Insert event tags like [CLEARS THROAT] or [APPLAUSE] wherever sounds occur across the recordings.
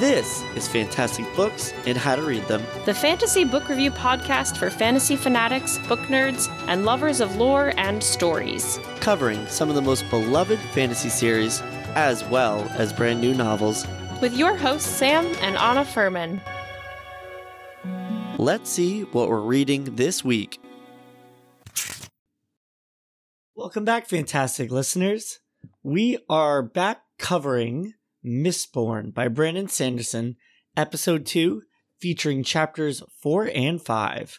This is Fantastic Books and How to Read Them. the fantasy book review podcast for fantasy fanatics, book nerds, and lovers of lore and stories. covering some of the most beloved fantasy series as well as brand new novels. With your hosts, Sam and Anna Furman. Let's see what we're reading this week. Welcome back, fantastic listeners. We are back covering Mistborn by Brandon Sanderson, episode 2, featuring chapters 4 and 5.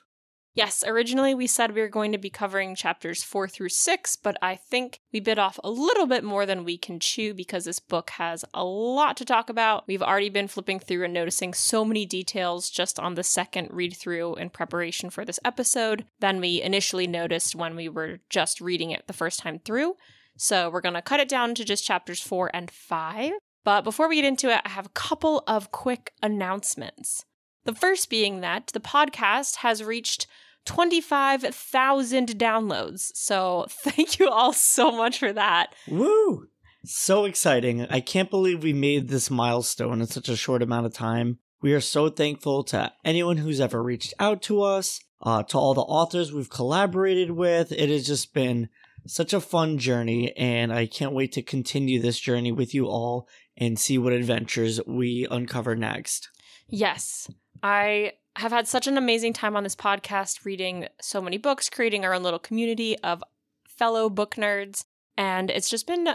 Yes, originally we said we were going to be covering chapters four through six, but I think we bit off a little bit more than we can chew because this book has a lot to talk about. We've already been flipping through and noticing so many details just on the second read through in preparation for this episode than we initially noticed when we were just reading it the first time through. So we're going to cut it down to just chapters four and five. But before we get into it, I have a couple of quick announcements. The first being that the podcast has reached 25,000 downloads. So [LAUGHS] thank you all so much for that. Woo! So exciting. I can't believe we made this milestone in such a short amount of time. We are so thankful to anyone who's ever reached out to us, uh, to all the authors we've collaborated with. It has just been such a fun journey, and I can't wait to continue this journey with you all and see what adventures we uncover next. Yes, I have had such an amazing time on this podcast reading so many books, creating our own little community of fellow book nerds. And it's just been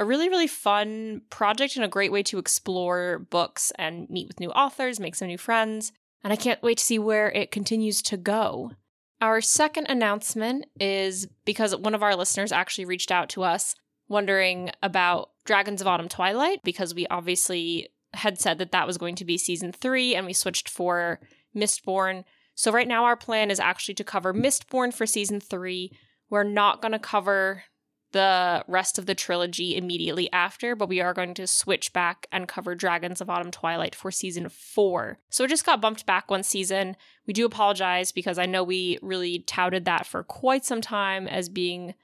a really, really fun project and a great way to explore books and meet with new authors, make some new friends. And I can't wait to see where it continues to go. Our second announcement is because one of our listeners actually reached out to us wondering about Dragons of Autumn Twilight, because we obviously had said that that was going to be season three and we switched for Mistborn. So right now our plan is actually to cover Mistborn for season three. We're not going to cover the rest of the trilogy immediately after, but we are going to switch back and cover Dragons of Autumn Twilight for season four. So it just got bumped back one season. We do apologize because I know we really touted that for quite some time as being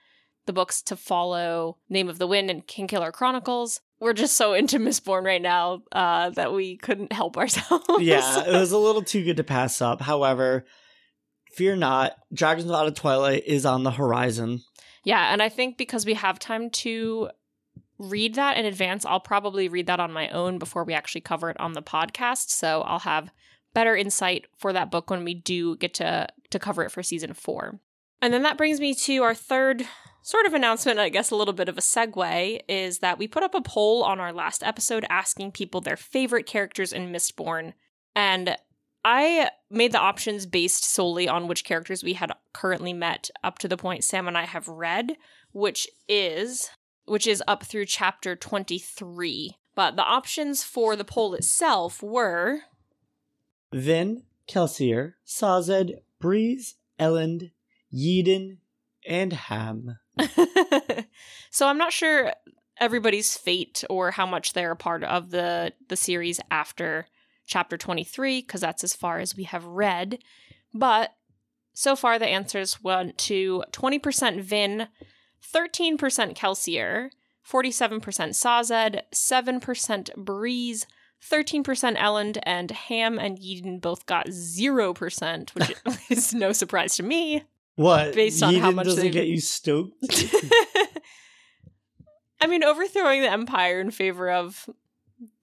the books to follow Name of the Wind and Kingkiller Chronicles. We're just so into Mistborn right now uh, that we couldn't help [LAUGHS] ourselves. yeah, it was a little too good to pass up. However, fear not, Dragons of Twilight is on the horizon. Yeah, and I think because we have time to read that in advance, I'll probably read that on my own before we actually cover it on the podcast. So I'll have better insight for that book when we do get to to cover it for season 4. And then that brings me to our third sort of announcement, I guess a little bit of a segue, is that we put up a poll on our last episode asking people their favorite characters in Mistborn. And I made the options based solely on which characters we had currently met up to the point Sam and I have read, which is which is up through chapter 23. But the options for the poll itself were Vin, Kelsier, Sazed, Breeze, Elend, Yeden, and Ham. [LAUGHS] so I'm not sure everybody's fate or how much they're a part of the the series after chapter 23 because that's as far as we have read. But so far the answers went to 20% Vin, 13% Kelsier, 47% Sazed, 7% Breeze, 13% Elend, and Ham and Yeden both got 0%, which [LAUGHS] is no surprise to me. What? Based on how Yeden much doesn't they- get you stoked? [LAUGHS] I mean, overthrowing the Empire in favor of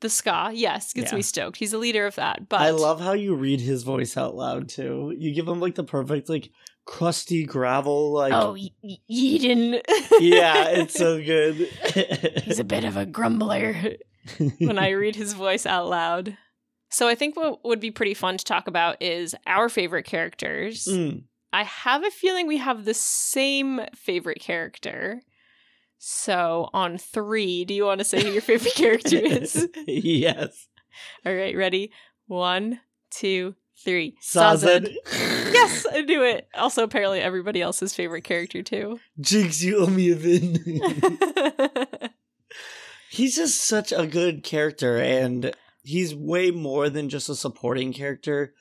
the Ska, yes, gets Yeah. me stoked. He's a leader of that. But I love how you read his voice out loud too. You give him like the perfect like crusty gravel like Oh, Yeden. [LAUGHS] yeah, it's so good. [LAUGHS] He's a bit of a grumbler when I read his voice out loud. So I think what would be pretty fun to talk about is our favorite characters. Mm. I have a feeling we have the same favorite character. So on three, do you want to say who your favorite character is? [LAUGHS] yes. All right, ready? One, two, three. Sazed. Yes, I knew it. Also, apparently, everybody else's favorite character too. Jinx, you owe me a Vin. [LAUGHS] he's just such a good character and he's way more than just a supporting character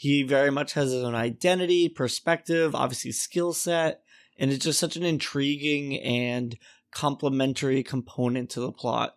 he very much has his own identity perspective obviously skill set and it's just such an intriguing and complementary component to the plot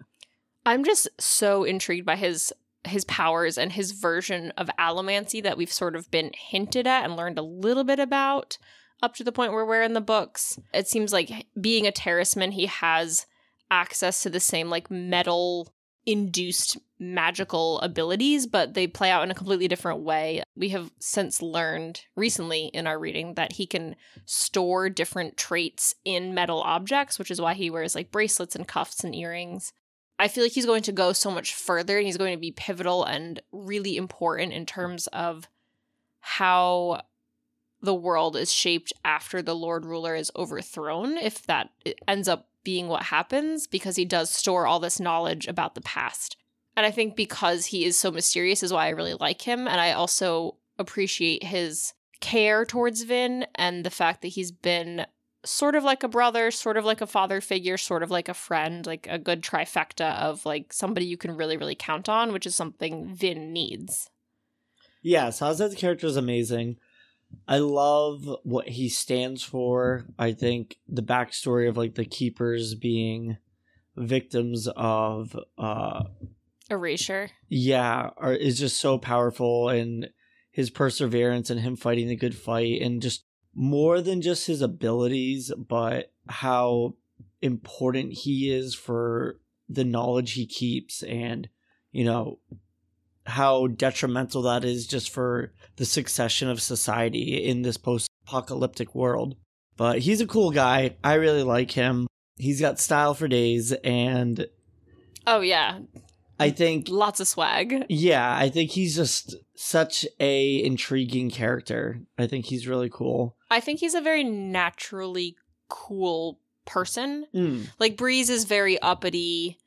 I'm just so intrigued by his his powers and his version of allomancy that we've sort of been hinted at and learned a little bit about up to the point where we're in the books. It seems like being a Terrisman, he has access to the same like metal induced magical abilities, but they play out in a completely different way. We have since learned recently in our reading that he can store different traits in metal objects, which is why he wears like bracelets and cuffs and earrings. I feel like he's going to go so much further and he's going to be pivotal and really important in terms of how the world is shaped after the Lord Ruler is overthrown, if that ends up being what happens, because he does store all this knowledge about the past. And I think because he is so mysterious is why I really like him. And I also appreciate his care towards Vin and the fact that he's been sort of like a brother, sort of like a father figure, sort of like a friend, like a good trifecta of like somebody you can really, really count on, which is something Vin needs. Yeah, Sazed's character is amazing. I love what he stands for. I think the backstory of like the keepers being victims of uh erasure. Yeah, are, is just so powerful and his perseverance and him fighting the good fight and just more than just his abilities, but how important he is for the knowledge he keeps and you know how detrimental that is just for the succession of society in this post-apocalyptic world. But he's a cool guy. I really like him. He's got style for days and Oh yeah. I think lots of swag. Yeah, I think he's just such a intriguing character. I think he's really cool. I think he's a very naturally cool person. Mm. Like Breeze is very uppity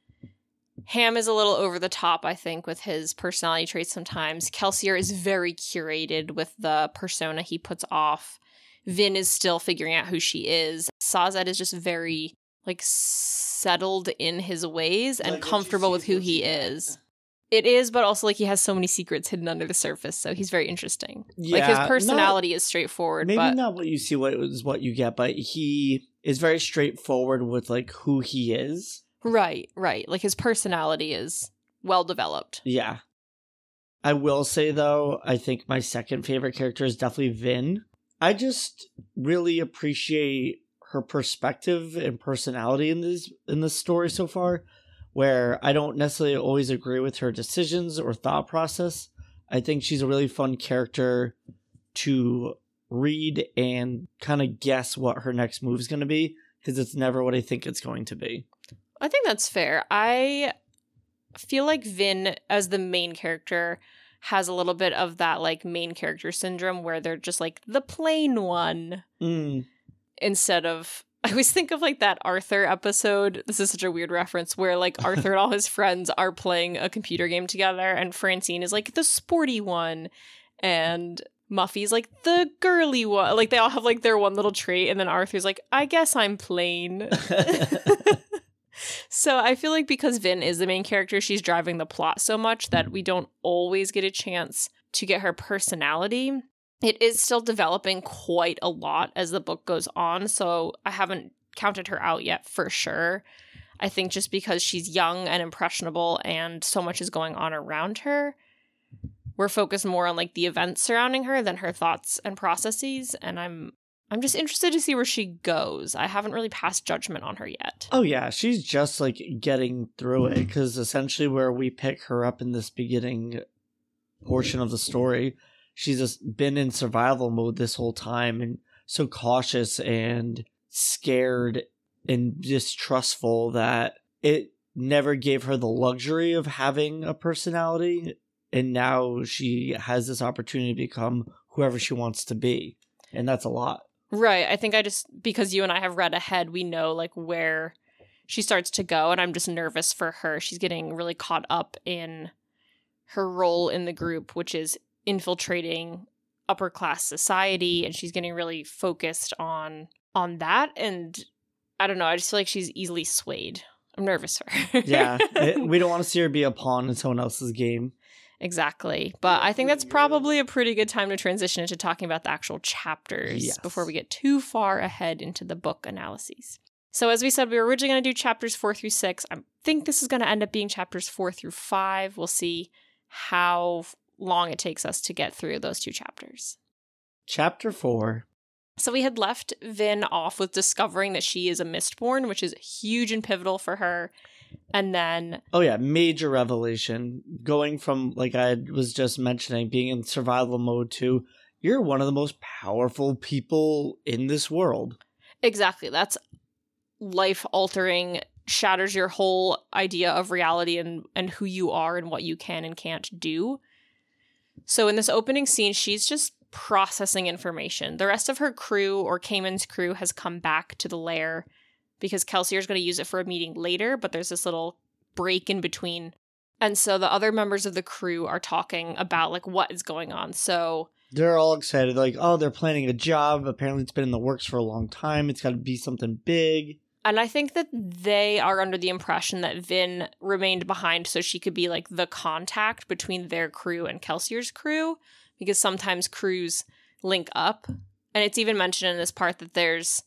Ham is a little over the top, I think, with his personality traits sometimes. Kelsier is very curated with the persona he puts off. Vin is still figuring out who she is. Sazed is just very like settled in his ways and like comfortable with who he is. It is, but also like he has so many secrets hidden under the surface, so he's very interesting. Yeah, like his personality not, is straightforward. Maybe but... not what you see, what is what you get, but he is very straightforward with like who he is Right, right. Like his personality is well developed. Yeah. I will say though, I think my second favorite character is definitely Vin. I just really appreciate her perspective and personality in this in this story so far, where I don't necessarily always agree with her decisions or thought process. I think she's a really fun character to read and kind of guess what her next move is going to be because it's never what I think it's going to be. I think that's fair. I feel like Vin, as the main character, has a little bit of that like main character syndrome where they're just like the plain one mm. instead of. [LAUGHS] I always think of like that Arthur episode. This is such a weird reference where like Arthur and all his friends are playing a computer game together, and Francine is like the sporty one, and Muffy's like the girly one. Like they all have like their one little trait, and then Arthur's like, I guess I'm plain. [LAUGHS] [LAUGHS] So I feel like because Vin is the main character, she's driving the plot so much that we don't always get a chance to get her personality. It is still developing quite a lot as the book goes on, so I haven't counted her out yet for sure. I think just because she's young and impressionable and so much is going on around her, we're focused more on like the events surrounding her than her thoughts and processes and I'm I'm just interested to see where she goes. I haven't really passed judgment on her yet. Oh yeah, she's just like getting through it because essentially where we pick her up in this beginning portion of the story, she's just been in survival mode this whole time and so cautious and scared and distrustful that it never gave her the luxury of having a personality and now she has this opportunity to become whoever she wants to be and that's a lot Right. I think I just because you and I have read ahead, we know like where she starts to go and I'm just nervous for her. She's getting really caught up in her role in the group, which is infiltrating upper class society and she's getting really focused on on that and I don't know, I just feel like she's easily swayed. I'm nervous for her. yeah. we [LAUGHS] don't want to see her be a pawn in someone else's game. Exactly. But I think that's probably a pretty good time to transition into talking about the actual chapters yes. before we get too far ahead into the book analyses. So, as we said, we were originally going to do chapters four through six. I think this is going to end up being chapters four through five. We'll see how long it takes us to get through those two chapters. Chapter 4 So we had left Vin off with discovering that she is a Mistborn, which is huge and pivotal for her. And then, Oh yeah, major revelation. Going from like I was just mentioning, being in survival mode to you're one of the most powerful people in this world. exactly, that's life altering, shatters your whole idea of reality and, and who you are and what you can and can't do. So in this opening scene, she's just processing information. The rest of her crew or Camon's crew has come back to the lair because Kelsier is going to use it for a meeting later, but there's this little break in between. And so the other members of the crew are talking about like what is going on. So They're all excited, like, oh, they're planning a job. Apparently, it's been in the works for a long time. It's got to be something big. And I think that they are under the impression that Vin remained behind so she could be like the contact between their crew and Kelsier's crew, because sometimes crews link up. And it's even mentioned in this part that there's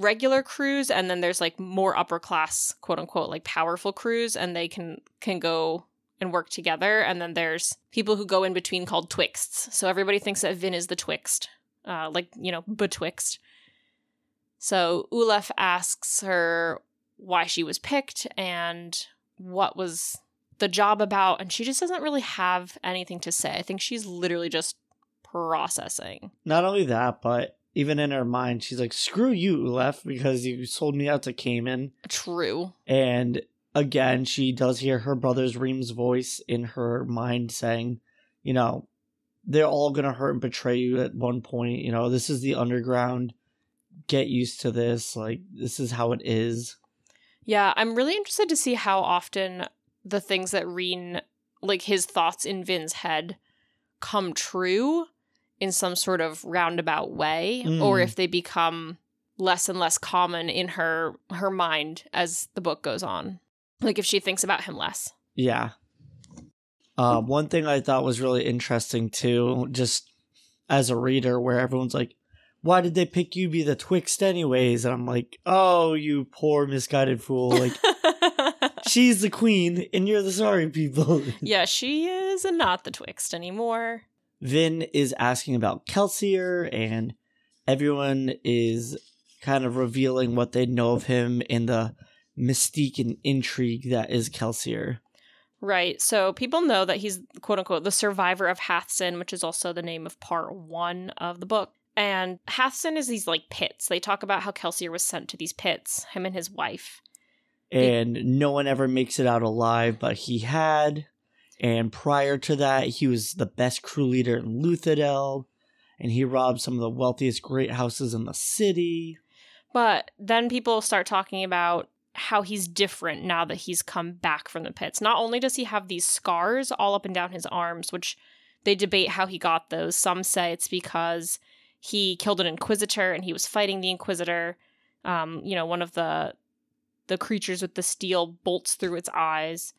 regular crews and then there's like more upper class, quote unquote, like powerful crews, and they can can go and work together. And then there's people who go in between called twixts. So everybody thinks that Vin is the twixt, uh, like you know, betwixt. So Ulef asks her why she was picked and what was the job about, and she just doesn't really have anything to say. I think she's literally just processing. Not only that, but even in her mind, she's like, screw you, Ulef, because you sold me out to Camon. True. And again, she does hear her brother's Reen's voice in her mind saying, you know, they're all going to hurt and betray you at one point. You know, this is the underground. Get used to this. Like, this is how it is. Yeah, I'm really interested to see how often the things that Reen, like his thoughts in Vin's head, come true in some sort of roundabout way, Mm. or if they become less and less common in her her mind as the book goes on. Like if she thinks about him less. Yeah. Uh, one thing I thought was really interesting too, just as a reader, where everyone's like, "Why did they pick you be the Twixt anyways?" And I'm like, "Oh, you poor misguided fool! Like [LAUGHS] she's the queen, and you're the sorry people." yeah, she is and not the Twixt anymore. Vin is asking about Kelsier, and everyone is kind of revealing what they know of him in the mystique and intrigue that is Kelsier. Right. So people know that he's quote unquote the survivor of Hathsin, which is also the name of part one of the book. And Hathsin is these like pits. They talk about how Kelsier was sent to these pits, him and his wife. and no one ever makes it out alive, but he had. And prior to that, he was the best crew leader in Luthadel, and he robbed some of the wealthiest great houses in the city. But then people start talking about how he's different now that he's come back from the pits. Not only does he have these scars all up and down his arms, which they debate how he got those. Some say it's because he killed an inquisitor and he was fighting the inquisitor. Um, you know, one of the the creatures with the steel bolts through its eyes.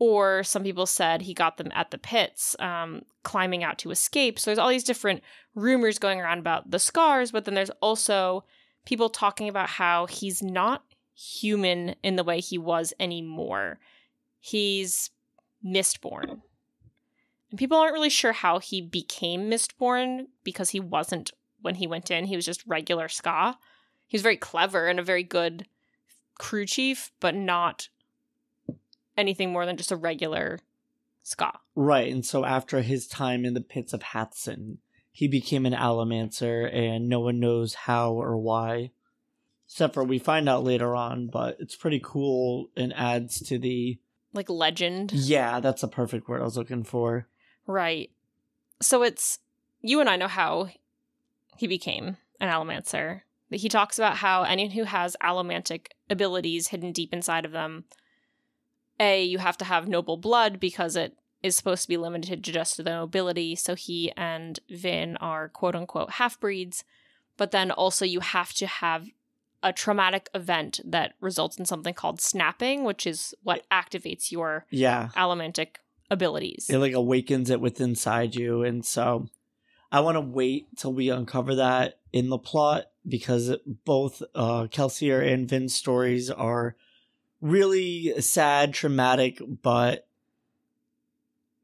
Or some people said he got them at the pits, um, climbing out to escape. So there's all these different rumors going around about the scars, but then there's also people talking about how he's not human in the way he was anymore. He's Mistborn. And people aren't really sure how he became Mistborn because he wasn't when he went in. He was just regular Ska. He was very clever and a very good crew chief, but not anything more than just a regular Ska. Right, and so after his time in the pits of Hathsin, he became an Allomancer, and no one knows how or why. Except for we find out later on, but it's pretty cool and adds to the. Like legend. Yeah, that's the perfect word I was looking for. Right. So it's you and I know how he became an Allomancer. He talks about how anyone who has allomantic abilities hidden deep inside of them, A, you have to have noble blood because it is supposed to be limited to just the nobility. So he and Vin are quote unquote half breeds. But then also you have to have a traumatic event that results in something called snapping, which is what activates your Yeah, allomantic abilities. it like awakens it within inside you and so i want to wait till we uncover that in the plot because both uh kelsier and vin's stories are really sad traumatic but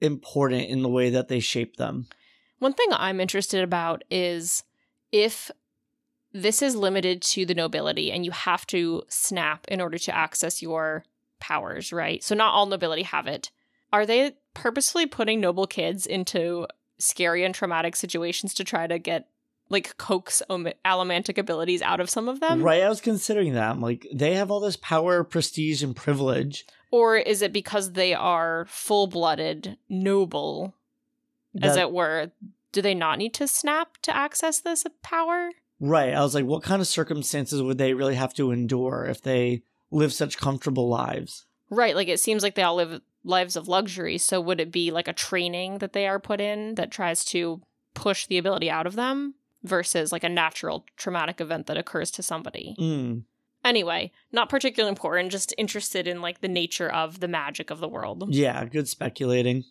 important in the way that they shape them. One thing I'm interested about is if this is limited to the nobility and you have to snap in order to access your powers, right? So not all nobility have it. Are they purposefully putting noble kids into scary and traumatic situations to try to get like coax om- allomantic abilities out of some of them? Right, I was considering that. I'm like, they have all this power, prestige, and privilege. Or is it because they are full blooded noble, as it were? Do they not need to snap to access this power? Right. I was like, what kind of circumstances would they really have to endure if they live such comfortable lives? Right, like it seems like they all live lives of luxury. So would it be like a training that they are put in that tries to push the ability out of them versus like a natural traumatic event that occurs to somebody? Mm. Anyway, not particularly important, just interested in like the nature of the magic of the world. Yeah, good speculating.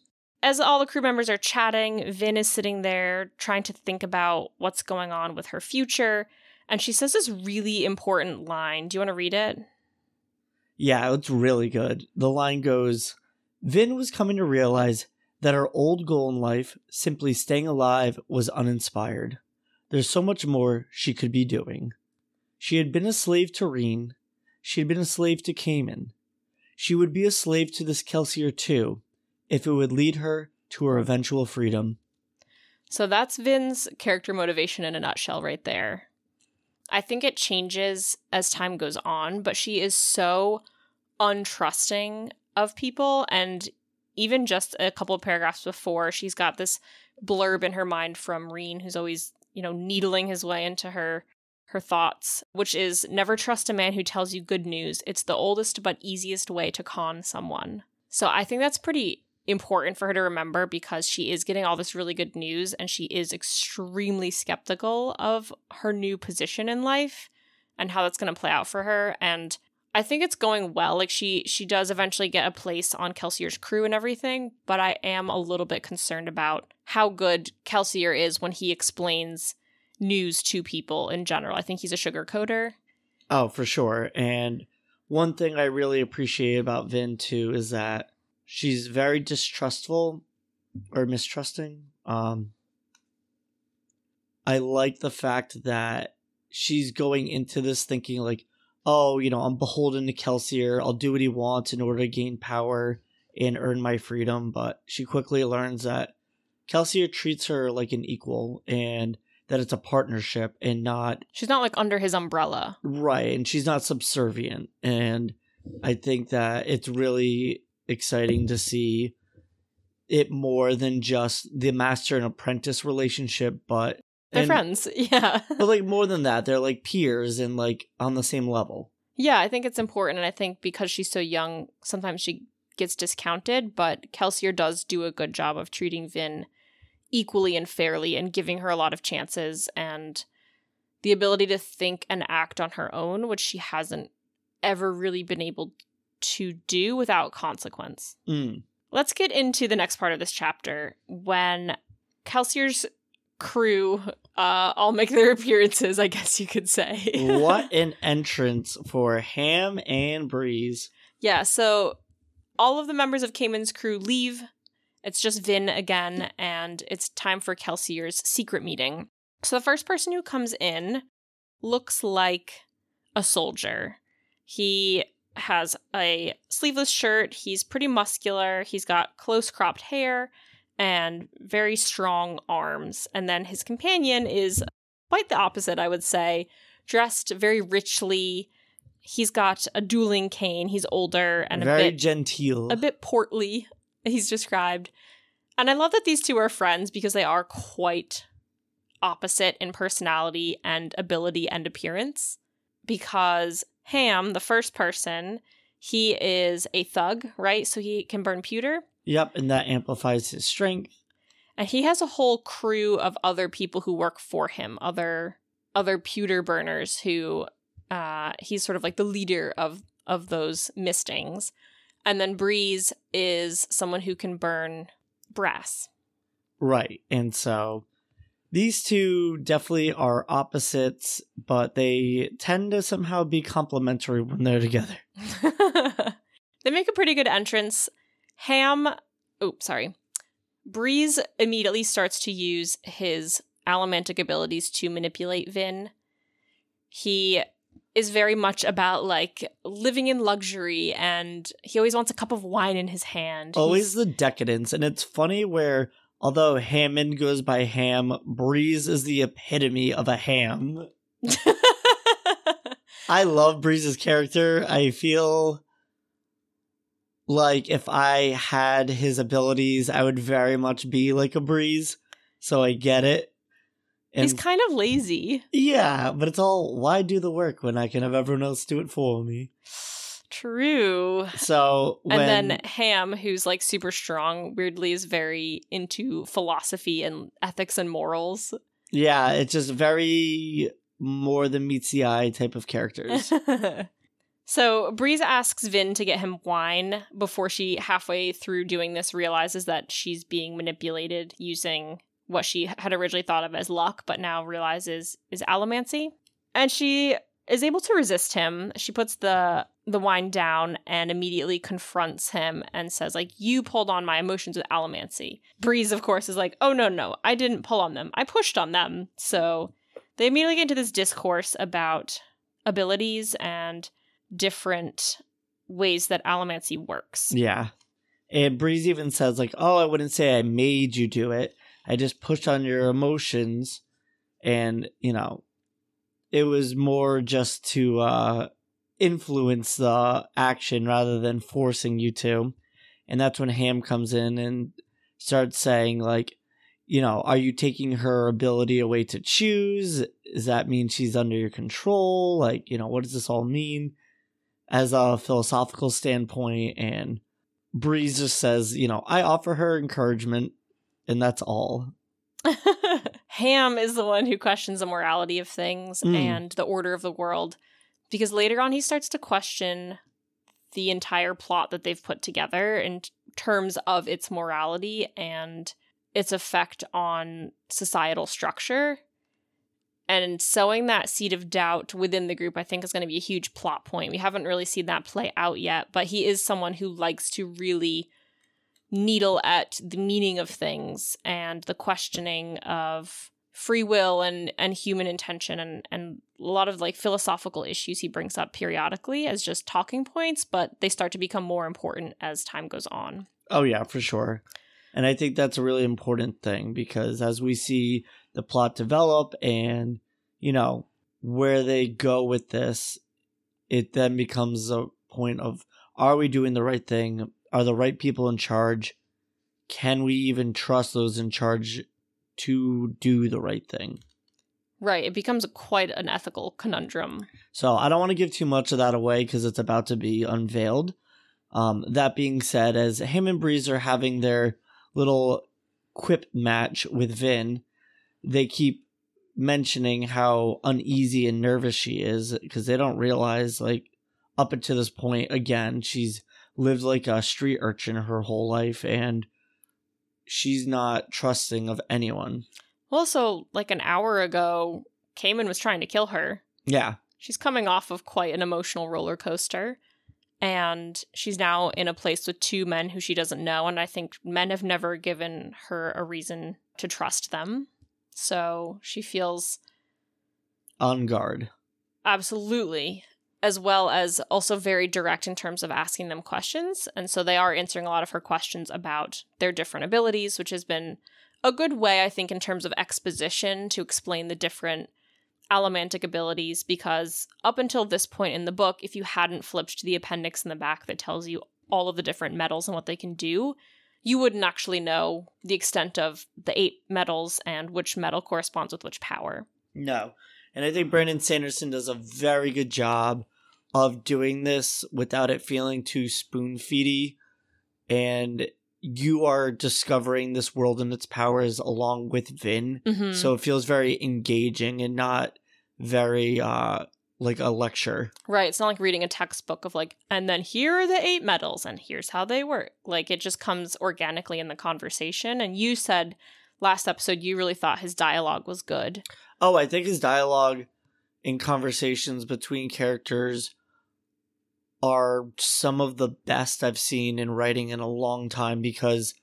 As all the crew members are chatting, Vin is sitting there trying to think about what's going on with her future. And she says this really important line. Do you want to read it? Yeah, it's really good. The line goes Vin was coming to realize that her old goal in life, simply staying alive, was uninspired. There's so much more she could be doing. She had been a slave to Reen. She had been a slave to Camon. She would be a slave to this Kelsier too, if it would lead her to her eventual freedom. So that's Vin's character motivation in a nutshell, right there. I think it changes as time goes on, but she is so untrusting of people. And even just a couple of paragraphs before, she's got this blurb in her mind from Reen, who's always, you know, needling his way into her her thoughts, which is never trust a man who tells you good news. It's the oldest but easiest way to con someone. So I think that's pretty important for her to remember because she is getting all this really good news and she is extremely skeptical of her new position in life and how that's going to play out for her and I think it's going well like she she does eventually get a place on Kelsier's crew and everything but I am a little bit concerned about how good Kelsier is when he explains news to people in general I think he's a sugar coder Oh, for sure. And one thing I really appreciate about Vin too is that she's very distrustful or mistrusting. Um I like the fact that she's going into this thinking like, oh, you know, I'm beholden to Kelsier. I'll do what he wants in order to gain power and earn my freedom. But she quickly learns that Kelsier treats her like an equal and that it's a partnership and not she's not like under his umbrella Right, and she's not subservient. And I think that it's really exciting to see it more than just the master and apprentice relationship, but they're and- friends [LAUGHS] yeah But like more than that, they're like peers and like on the same level. Yeah, I think it's important. And I think because she's so young, sometimes she gets discounted, but Kelsier does do a good job of treating Vin equally and fairly and giving her a lot of chances and the ability to think and act on her own, which she hasn't ever really been able to do without consequence. Mm. Let's get into the next part of this chapter when Kelsier's crew uh, all make their appearances, I guess you could say. [LAUGHS] what an entrance for Ham and Breeze. Yeah, so all of the members of Camon's crew leave. It's just Vin again, and it's time for Kelsier's secret meeting. So the first person who comes in looks like a soldier. He has a sleeveless shirt, he's pretty muscular, he's got close cropped hair and very strong arms. And then his companion is quite the opposite, I would say, dressed very richly. He's got a dueling cane. He's older and a Very bit genteel. a bit portly, [LAUGHS] he's described. And I love that these two are friends because they are quite opposite in personality and ability and appearance. Because Ham, the first person, he is a thug, right? So he can burn pewter. Yep, and that amplifies his strength. And he has a whole crew of other people who work for him, other other pewter burners who uh he's sort of like the leader of of those mistings. And then Breeze is someone who can burn brass. Right. And so these two definitely are opposites, but they tend to somehow be complementary when they're together. [LAUGHS] they make a pretty good entrance. Ham, oh, sorry. Breeze immediately starts to use his allomantic abilities to manipulate Vin. He is very much about like living in luxury and he always wants a cup of wine in his hand. Always the decadence. And it's funny where although Hammond goes by Ham, Breeze is the epitome of a ham. [LAUGHS] I love Breeze's character. I feel like if I had his abilities, I would very much be like a Breeze. So I get it. And He's kind of lazy. Yeah, but it's all why do the work when I can have everyone else do it for me? True. So when... and then Ham, who's like super strong, weirdly is very into philosophy and ethics and morals. Yeah, it's just very more than meets the eye type of characters. [LAUGHS] so Breeze asks Vin to get him wine before she halfway through doing this realizes that she's being manipulated using what she had originally thought of as luck, but now realizes is allomancy. And she is able to resist him. She puts the the wine down and immediately confronts him and says like you pulled on my emotions with allomancy. Breeze of course is like, "Oh no, no. I didn't pull on them. I pushed on them." So they immediately get into this discourse about abilities and different ways that allomancy works. Yeah. And Breeze even says like, "Oh, I wouldn't say I made you do it. I just pushed on your emotions and, you know, it was more just to uh influence the action rather than forcing you to." And that's when Ham comes in and starts saying like, you know, are you taking her ability away to choose? Does that mean she's under your control? Like, you know, what does this all mean as a philosophical standpoint? And Breeze just says, you know, I offer her encouragement, and that's all. [LAUGHS] Ham is the one who questions the morality of things mm. and the order of the world because later on he starts to question the entire plot that they've put together in terms of its morality and its effect on societal structure. And sowing that seed of doubt within the group, I think, is going to be a huge plot point. We haven't really seen that play out yet, but he is someone who likes to really needle at the meaning of things and the questioning of free will and and human intention and and a lot of like philosophical issues he brings up periodically as just talking points but they start to become more important as time goes on oh yeah for sure and I think that's a really important thing because as we see the plot develop and, you know, where they go with this, it then becomes a point of are we doing the right thing? Are the right people in charge? Can we even trust those in charge to do the right thing? Right. It becomes quite an ethical conundrum. So I don't want to give too much of that away because it's about to be unveiled. Um, that being said, as him and Breeze are having their little quip match with Vin, they keep mentioning how uneasy and nervous she is because they don't realize, like, up until this point, again, she's lived like a street urchin her whole life and she's not trusting of anyone. Well, so, like, an hour ago, Camon was trying to kill her. Yeah. She's coming off of quite an emotional roller coaster and she's now in a place with two men who she doesn't know and i think men have never given her a reason to trust them. So she feels on guard. Absolutely. As well as also very direct in terms of asking them questions. And so they are answering a lot of her questions about their different abilities which has been a good way i think in terms of exposition to explain the different allomantic abilities because up until this point in the book, if you hadn't flipped to the appendix in the back that tells you all of the different metals and what they can do, you wouldn't actually know the extent of the eight metals and which metal corresponds with which power. No. And I think Brandon Sanderson does a very good job of doing this without it feeling too spoon feedy. And you are discovering this world and its powers along with Vin. Mm-hmm. So it feels very engaging and not very uh like a lecture. Right. It's not like reading a textbook of like, and then here are the eight metals and here's how they work. Like it just comes organically in the conversation. And you said last episode you really thought his dialogue was good. Oh, I think his dialogue in conversations between characters are some of the best I've seen in writing in a long time because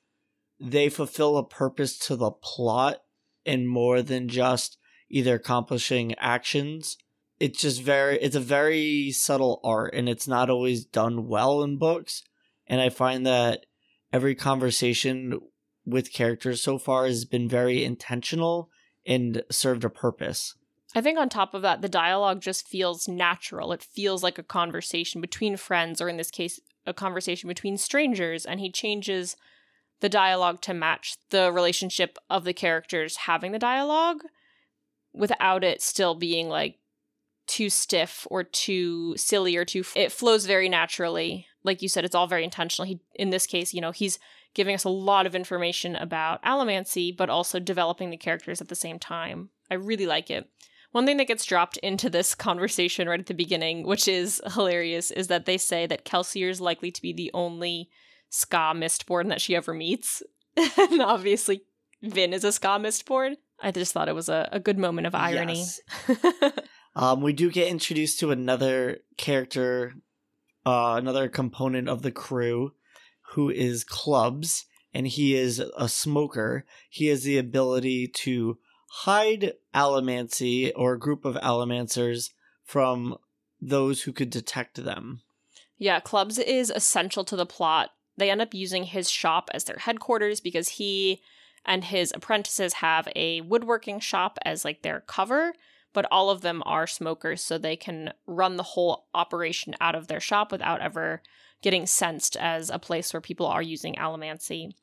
they fulfill a purpose to the plot and more than just either accomplishing actions. It's just very it's a very subtle art and it's not always done well in books. And I find that every conversation with characters so far has been very intentional and served a purpose. I think on top of that, the dialogue just feels natural. It feels like a conversation between friends, or in this case, a conversation between strangers, and he changes the dialogue to match the relationship of the characters having the dialogue without it still being like too stiff or too silly or too it flows very naturally. Like you said it's all very intentional. He in this case you know he's giving us a lot of information about allomancy but also developing the characters at the same time. I really like it one thing that gets dropped into this conversation right at the beginning which is hilarious is that they say that kelsier is likely to be the only ska mistborn that she ever meets [LAUGHS] and obviously vin is a ska mistborn i just thought it was a, a good moment of irony Yes. [LAUGHS] Um, we do get introduced to another character, uh, another component of the crew, who is Clubs, and he is a smoker. He has the ability to hide allomancy or a group of allomancers from those who could detect them. Yeah, Clubs is essential to the plot. They end up using his shop as their headquarters because he and his apprentices have a woodworking shop as like their cover, but all of them are smokers so they can run the whole operation out of their shop without ever getting sensed as a place where people are using allomancy.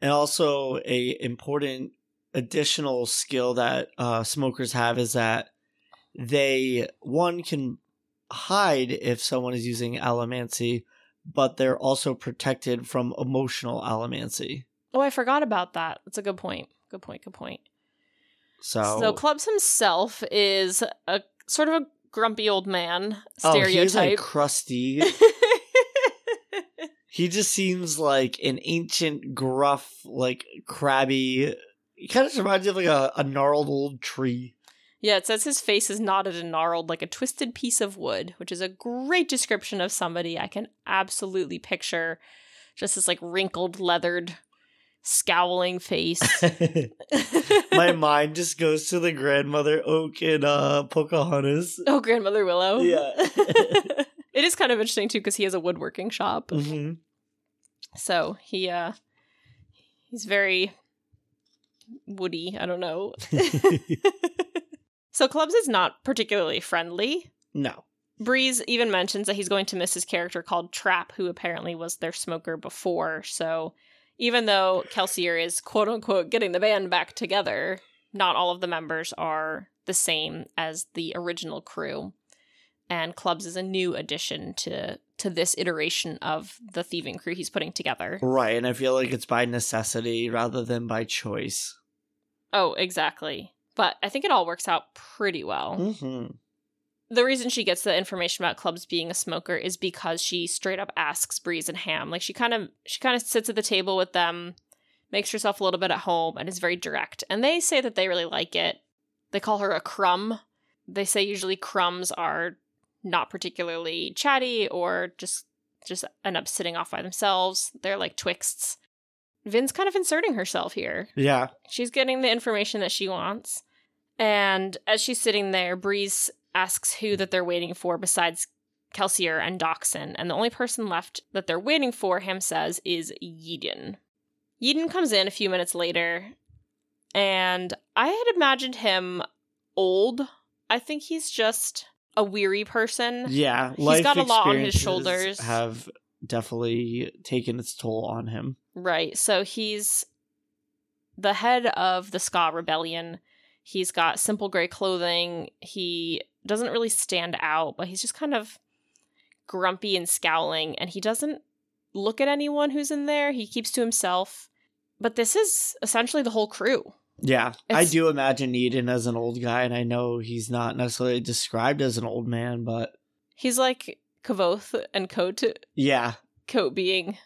And also, a important additional skill that uh, smokers have is that they one can hide if someone is using allomancy, but they're also protected from emotional allomancy. Oh, I forgot about that. That's a good point. Good point. Good point. So, So Clubs himself is a sort of a grumpy old man oh, he's like stereotype. crusty. [LAUGHS] he just seems like an ancient, gruff, like crabby. He kind of reminds me of like a, a gnarled old tree. yeah, it says his face is knotted and gnarled like a twisted piece of wood, which is a great description of somebody I can absolutely picture. Just this like wrinkled, leathered, scowling face. [LAUGHS] My mind just goes to the grandmother oak in uh, Pocahontas. oh, grandmother Willow. Yeah. [LAUGHS] it is kind of interesting too because he has a woodworking shop. hmm So he uh he's very woody, I don't know. [LAUGHS] [LAUGHS] so Clubs is not particularly friendly. no. Breeze even mentions that he's going to miss his character called Trap, who apparently was their smoker before. So even though Kelsier is quote unquote getting the band back together, not all of the members are the same as the original crew. And Clubs is a new addition to to this iteration of the thieving crew he's putting together. Right, and I feel like it's by necessity rather than by choice. Oh, exactly. But I think it all works out pretty well. hmm the reason she gets the information about clubs being a smoker is because she straight up asks Breeze and Ham. Like she kind of she kind of sits at the table with them, makes herself a little bit at home, and is very direct. And they say that they really like it. They call her a crumb. They say usually crumbs are not particularly chatty or just just end up sitting off by themselves. They're like twixts. Vin's kind of inserting herself here. Yeah. She's getting the information that she wants. And as she's sitting there, Breeze asks who that they're waiting for besides Kelsier and Dockson. And the only person left that they're waiting for, Ham says, is Yeden. Yeden comes in a few minutes later, and I had imagined him old. I think he's just a weary person. Yeah. He's got a lot on his shoulders. Have definitely taken its toll on him. Right. So he's the head of the Ska Rebellion. He's got simple gray clothing. He doesn't really stand out, but he's just kind of grumpy and scowling, and he doesn't look at anyone who's in there. He keeps to himself. But this is essentially the whole crew. Yeah. I do imagine Eden as an old guy, and I know he's not necessarily described as an old man, but He's like Kvothe and Kote, yeah. Kote being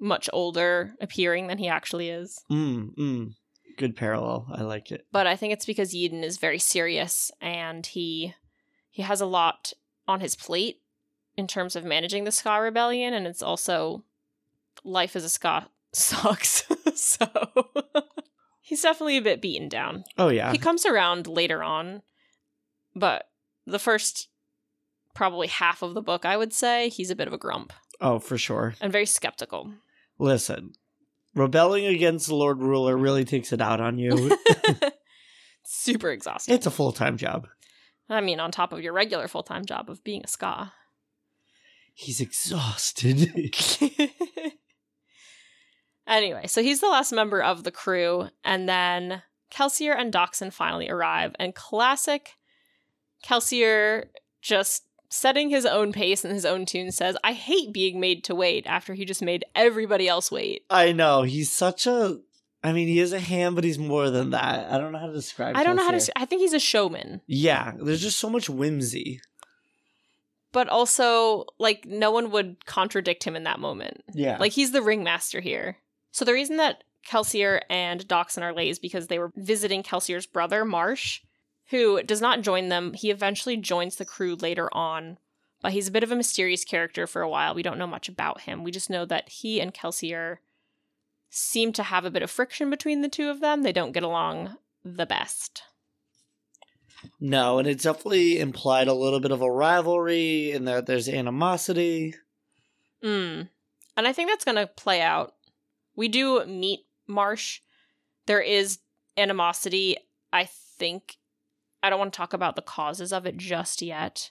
much older appearing than he actually is. Mm, mm. Good parallel. I like it. but I think it's because Eden is very serious and he he has a lot on his plate in terms of managing the Ska rebellion and it's also life as a Ska [LAUGHS] sucks. [LAUGHS] so [LAUGHS] he's definitely a bit beaten down. Oh yeah. He comes around later on, but the first probably half of the book, I would say, he's a bit of a grump oh, for sure. and very skeptical. Listen, rebelling against the Lord Ruler really takes it out on you. [LAUGHS] [LAUGHS] Super exhausting. it's a full time job. I mean, on top of your regular full time job of being a ska. He's exhausted. [LAUGHS] anyway, so he's the last member of the crew, and then Kelsier and Dockson finally arrive, and classic Kelsier just setting his own pace and his own tune says, I hate being made to wait after he just made everybody else wait. I know. He's such a. I mean, he is a ham, but he's more than that. I don't know how to describe. Him. I don't know how to. I think he's a showman, Yeah, there's just so much whimsy. but also like no one would contradict him in that moment. Yeah, Like he's the ringmaster here. So the reason that Kelsier and Dockson are late is because they were visiting Kelsier's brother, Marsh, who does not join them. He eventually joins the crew later on, but he's a bit of a mysterious character for a while. We don't know much about him. We just know that he and Kelsier seem to have a bit of friction between the two of them. They don't get along the best. no, and it definitely implied a little bit of a rivalry, and that there's animosity. Mm. And I think that's going to play out. We do meet Marsh. There is animosity. I think I don't want to talk about the causes of it just yet.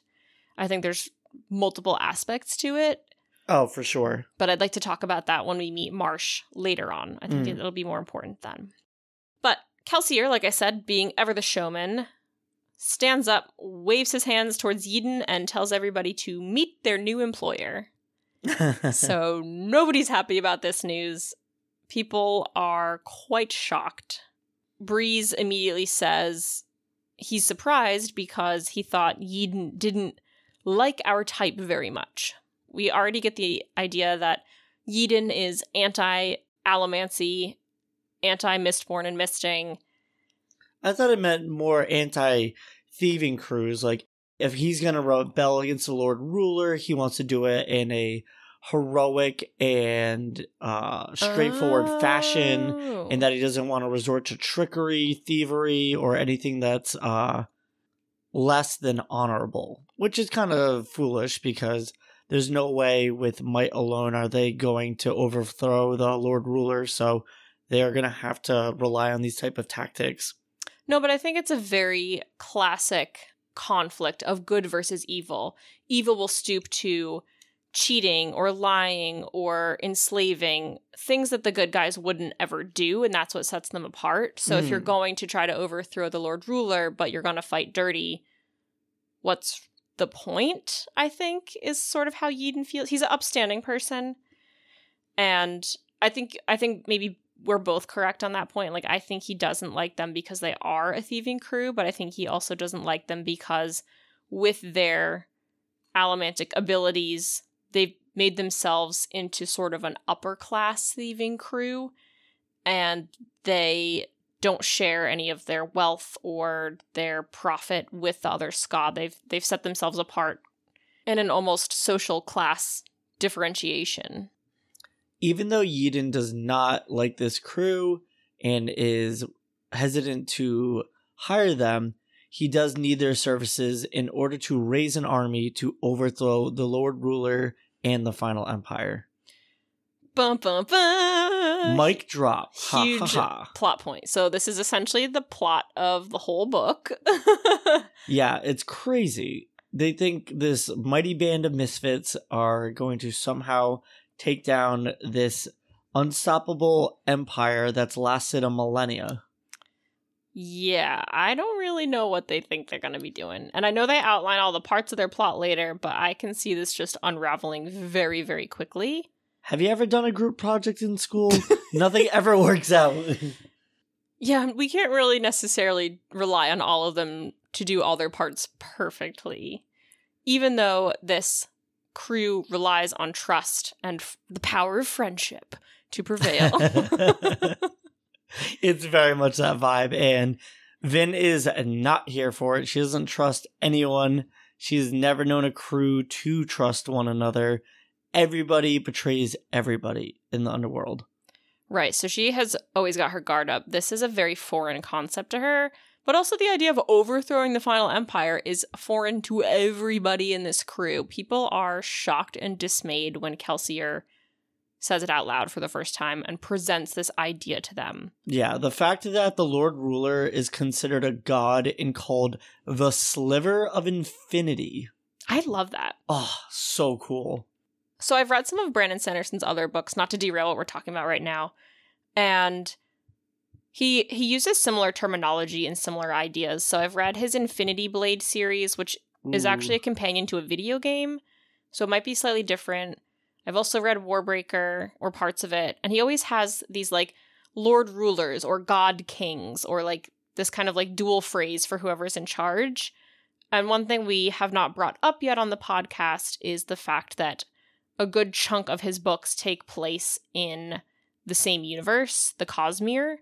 I think there's multiple aspects to it, Oh, for sure. but I'd like to talk about that when we meet Marsh later on. I think Mm. it'll be more important then. But Kelsier, like I said, being ever the showman, stands up, waves his hands towards Yeden, and tells everybody to meet their new employer. [LAUGHS] so nobody's happy about this news. People are quite shocked. Breeze immediately says he's surprised because he thought Yeden didn't like our type very much. We already get the idea that Yeden is anti allomancy, anti Mistborn and Misting. I thought it meant more anti thieving crews. Like, if he's going to rebel against the Lord Ruler, he wants to do it in a heroic and uh, straightforward fashion, Oh. and that he doesn't want to resort to trickery, thievery, or anything that's uh, less than honorable, which is kind of foolish because. There's no way with might alone are they going to overthrow the Lord Ruler, so they are going to have to rely on these type of tactics. No, but I think it's a very classic conflict of good versus evil. Evil will stoop to cheating or lying or enslaving, things that the good guys wouldn't ever do, and that's what sets them apart. So if you're Mm. going to try to overthrow the Lord Ruler, but you're going to fight dirty, what's the point? I think is sort of how Yeden feels. He's an upstanding person, and I think I think maybe we're both correct on that point. Like I think he doesn't like them because they are a thieving crew, but I think he also doesn't like them because with their allomantic abilities, they've made themselves into sort of an upper class thieving crew and they don't share any of their wealth or their profit with the other ska. They've they've set themselves apart in an almost social class differentiation. even though Yeden does not like this crew and is hesitant to hire them, he does need their services in order to raise an army to overthrow the Lord Ruler and the Final Empire. Bum bum bum. Mic drop. Ha, huge ha, ha. plot point. So this is essentially the plot of the whole book. [LAUGHS] Yeah, it's crazy. They think this mighty band of misfits are going to somehow take down this unstoppable empire that's lasted a millennia. Yeah, I don't really know what they think they're going to be doing. And I know they outline all the parts of their plot later, but I can see this just unraveling very very quickly. Have you ever done a group project in school? [LAUGHS] Nothing ever works out. [LAUGHS] Yeah, we can't really necessarily rely on all of them to do all their parts perfectly. Even though this crew relies on trust and f- the power of friendship to prevail. [LAUGHS] it's very much that vibe, and Vin is not here for it. She doesn't trust anyone. She's never known a crew to trust one another. Everybody betrays everybody in the underworld. Right. So she has always got her guard up. This is a very foreign concept to her. But also, the idea of overthrowing the final empire is foreign to everybody in this crew. People are shocked and dismayed when Kelsier says it out loud for the first time and presents this idea to them. Yeah, the fact that the Lord Ruler is considered a god and called the Sliver of Infinity. I love that. Oh, so cool. So I've read some of Brandon Sanderson's other books, not to derail what we're talking about right now. And he he uses similar terminology and similar ideas. So I've read his Infinity Blade series, which is actually a companion to a video game. So it might be slightly different. I've also read Warbreaker or parts of it, and he always has these like lord rulers or god kings or like this kind of like dual phrase for whoever's in charge. And one thing we have not brought up yet on the podcast is the fact that a good chunk of his books take place in the same universe, the Cosmere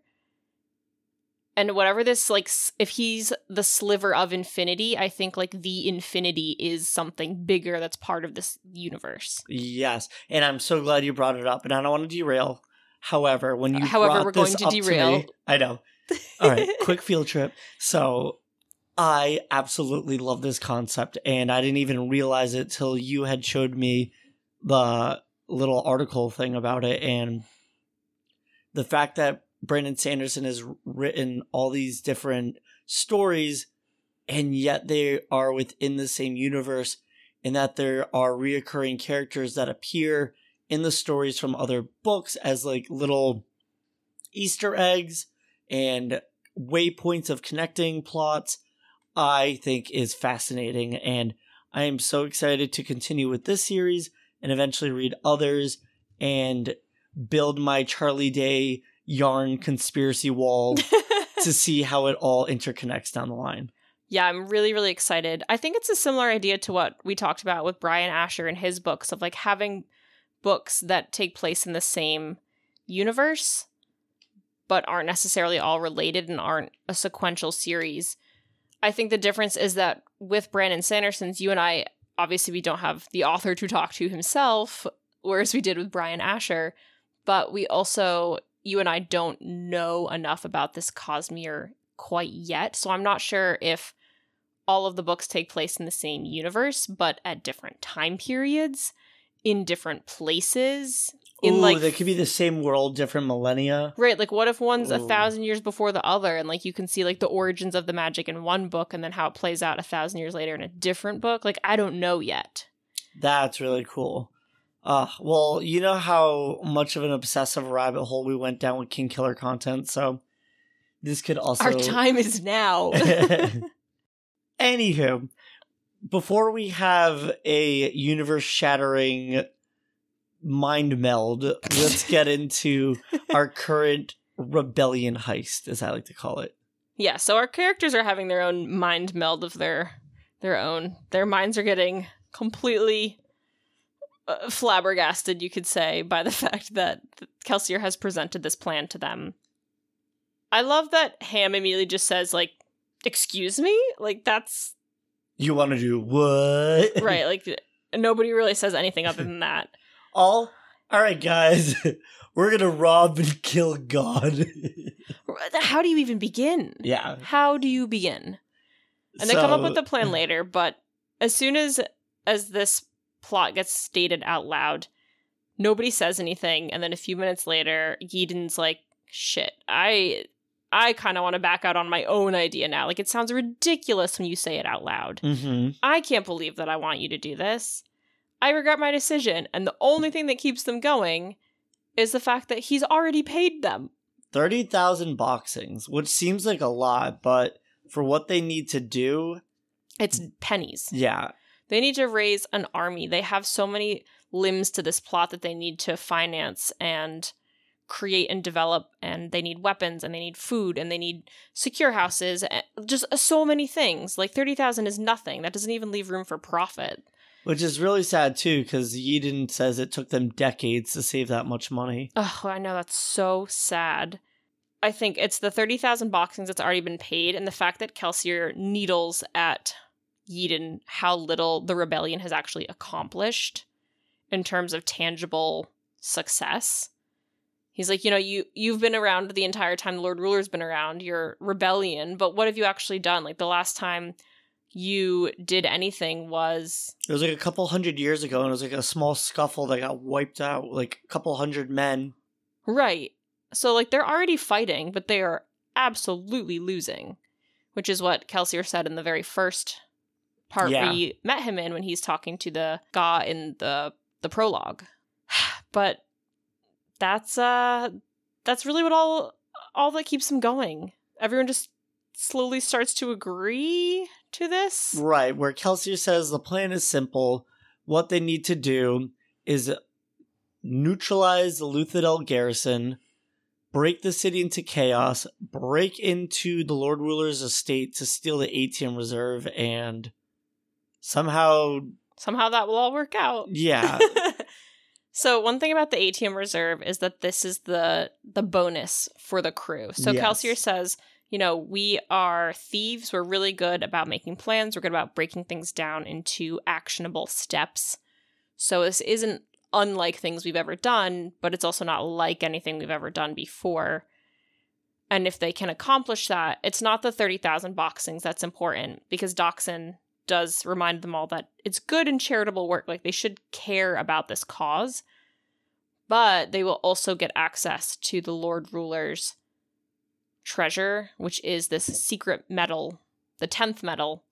and whatever this like if he's the sliver of infinity i think like the infinity is something bigger that's part of this universe. Yes. And i'm so glad you brought it up and i don't want to derail. However when you however we're going to derail to me, i know. All right [LAUGHS] quick field trip. So i absolutely love this concept and i didn't even realize it till you had showed me the little article thing about it and the fact that Brandon Sanderson has written all these different stories, and yet they are within the same universe, and that there are reoccurring characters that appear in the stories from other books as like little Easter eggs and waypoints of connecting plots, I think is fascinating. And I am so excited to continue with this series and eventually read others and build my Charlie Day yarn conspiracy wall [LAUGHS] to see how it all interconnects down the line. Yeah, I'm really, really excited. I think it's a similar idea to what we talked about with Brian Asher and his books of like having books that take place in the same universe, but aren't necessarily all related and aren't a sequential series. I think the difference is that with Brandon Sanderson's, you and I, obviously, we don't have the author to talk to himself, whereas we did with Brian Asher, but we also you and I don't know enough about this Cosmere quite yet. So I'm not sure if all of the books take place in the same universe, but at different time periods, in different places. In Ooh, like they could be the same world, different millennia. Right, like what if one's Ooh. a thousand years before the other, and like you can see like the origins of the magic in one book, and then how it plays out a thousand years later in a different book. Like I don't know yet. That's really cool. Uh, well, you know how much of an obsessive rabbit hole we went down with King Killer content, so this could also. Our time is now. [LAUGHS] [LAUGHS] Anywho, before we have a universe shattering mind meld, let's [LAUGHS] get into our current rebellion heist, as I like to call it. yeah, so our characters are having their own mind meld of their their own. Their minds are getting completely uh, flabbergasted, you could say, by the [LAUGHS] fact that Kelsier has presented this plan to them. I love that Ham immediately just says, like, excuse me? Like, that's You want to do what? [LAUGHS] right. Like, nobody really says anything other [LAUGHS] than that. All. All right, guys. We're gonna rob and kill God. How do you even begin? yeah. How do you begin? And they come up with the plan [CLEARS THROAT] later, but as soon as as this plot gets stated out loud, nobody says anything, and then a few minutes later, Yeden's like, "Shit, I I kind of want to back out on my own idea now. Like it sounds ridiculous when you say it out loud. Mm-hmm. I can't believe that I want you to do this. I regret my decision, and the only thing that keeps them going is the fact that he's already paid them. Thirty thousand boxings, which seems like a lot, but for what they need to do, It's pennies. yeah, They need to raise an army. They have so many limbs to this plot that they need to finance and create and develop and they need weapons and they need food and they need secure houses and just uh, so many things. Like 30,000 is nothing. That doesn't even leave room for profit. which is really sad too, because Yeden says it took them decades to save that much money. Oh, I know that's so sad. I think it's the 30,000 boxings that's already been paid and the fact that Kelsier needles at Yeden how little the rebellion has actually accomplished in terms of tangible success. He's like, you know, you you've been around the entire time the Lord Ruler's been around. You're rebellion, but what have you actually done? Like the last time you did anything was It was like a couple hundred years ago, and it was like a small scuffle that got wiped out, like a couple hundred men. right. So like they're already fighting, but they are absolutely losing, which is what Kelsier said in the very first part Yeah. we met him in when he's talking to the Ga in the the prologue. [SIGHS] But that's uh that's really what all all that keeps him going. Everyone just slowly starts to agree to this. Right, where Kelsier says the plan is simple. What they need to do is neutralize the Luthadel garrison, break the city into chaos, break into the Lord Ruler's estate to steal the atium reserve, and somehow, Somehow that will all work out. yeah, [LAUGHS] so one thing about the atium reserve is that this is the the bonus for the crew. So Yes. Kelsier says, you know, we are thieves. We're really good about making plans. We're good about breaking things down into actionable steps. So this isn't unlike things we've ever done, but it's also not like anything we've ever done before. And if they can accomplish that, it's not the 30,000 boxings that's important because Dockson does remind them all that it's good and charitable work. Like they should care about this cause, but they will also get access to the Lord Ruler's treasure, which is this secret metal, the 10th metal,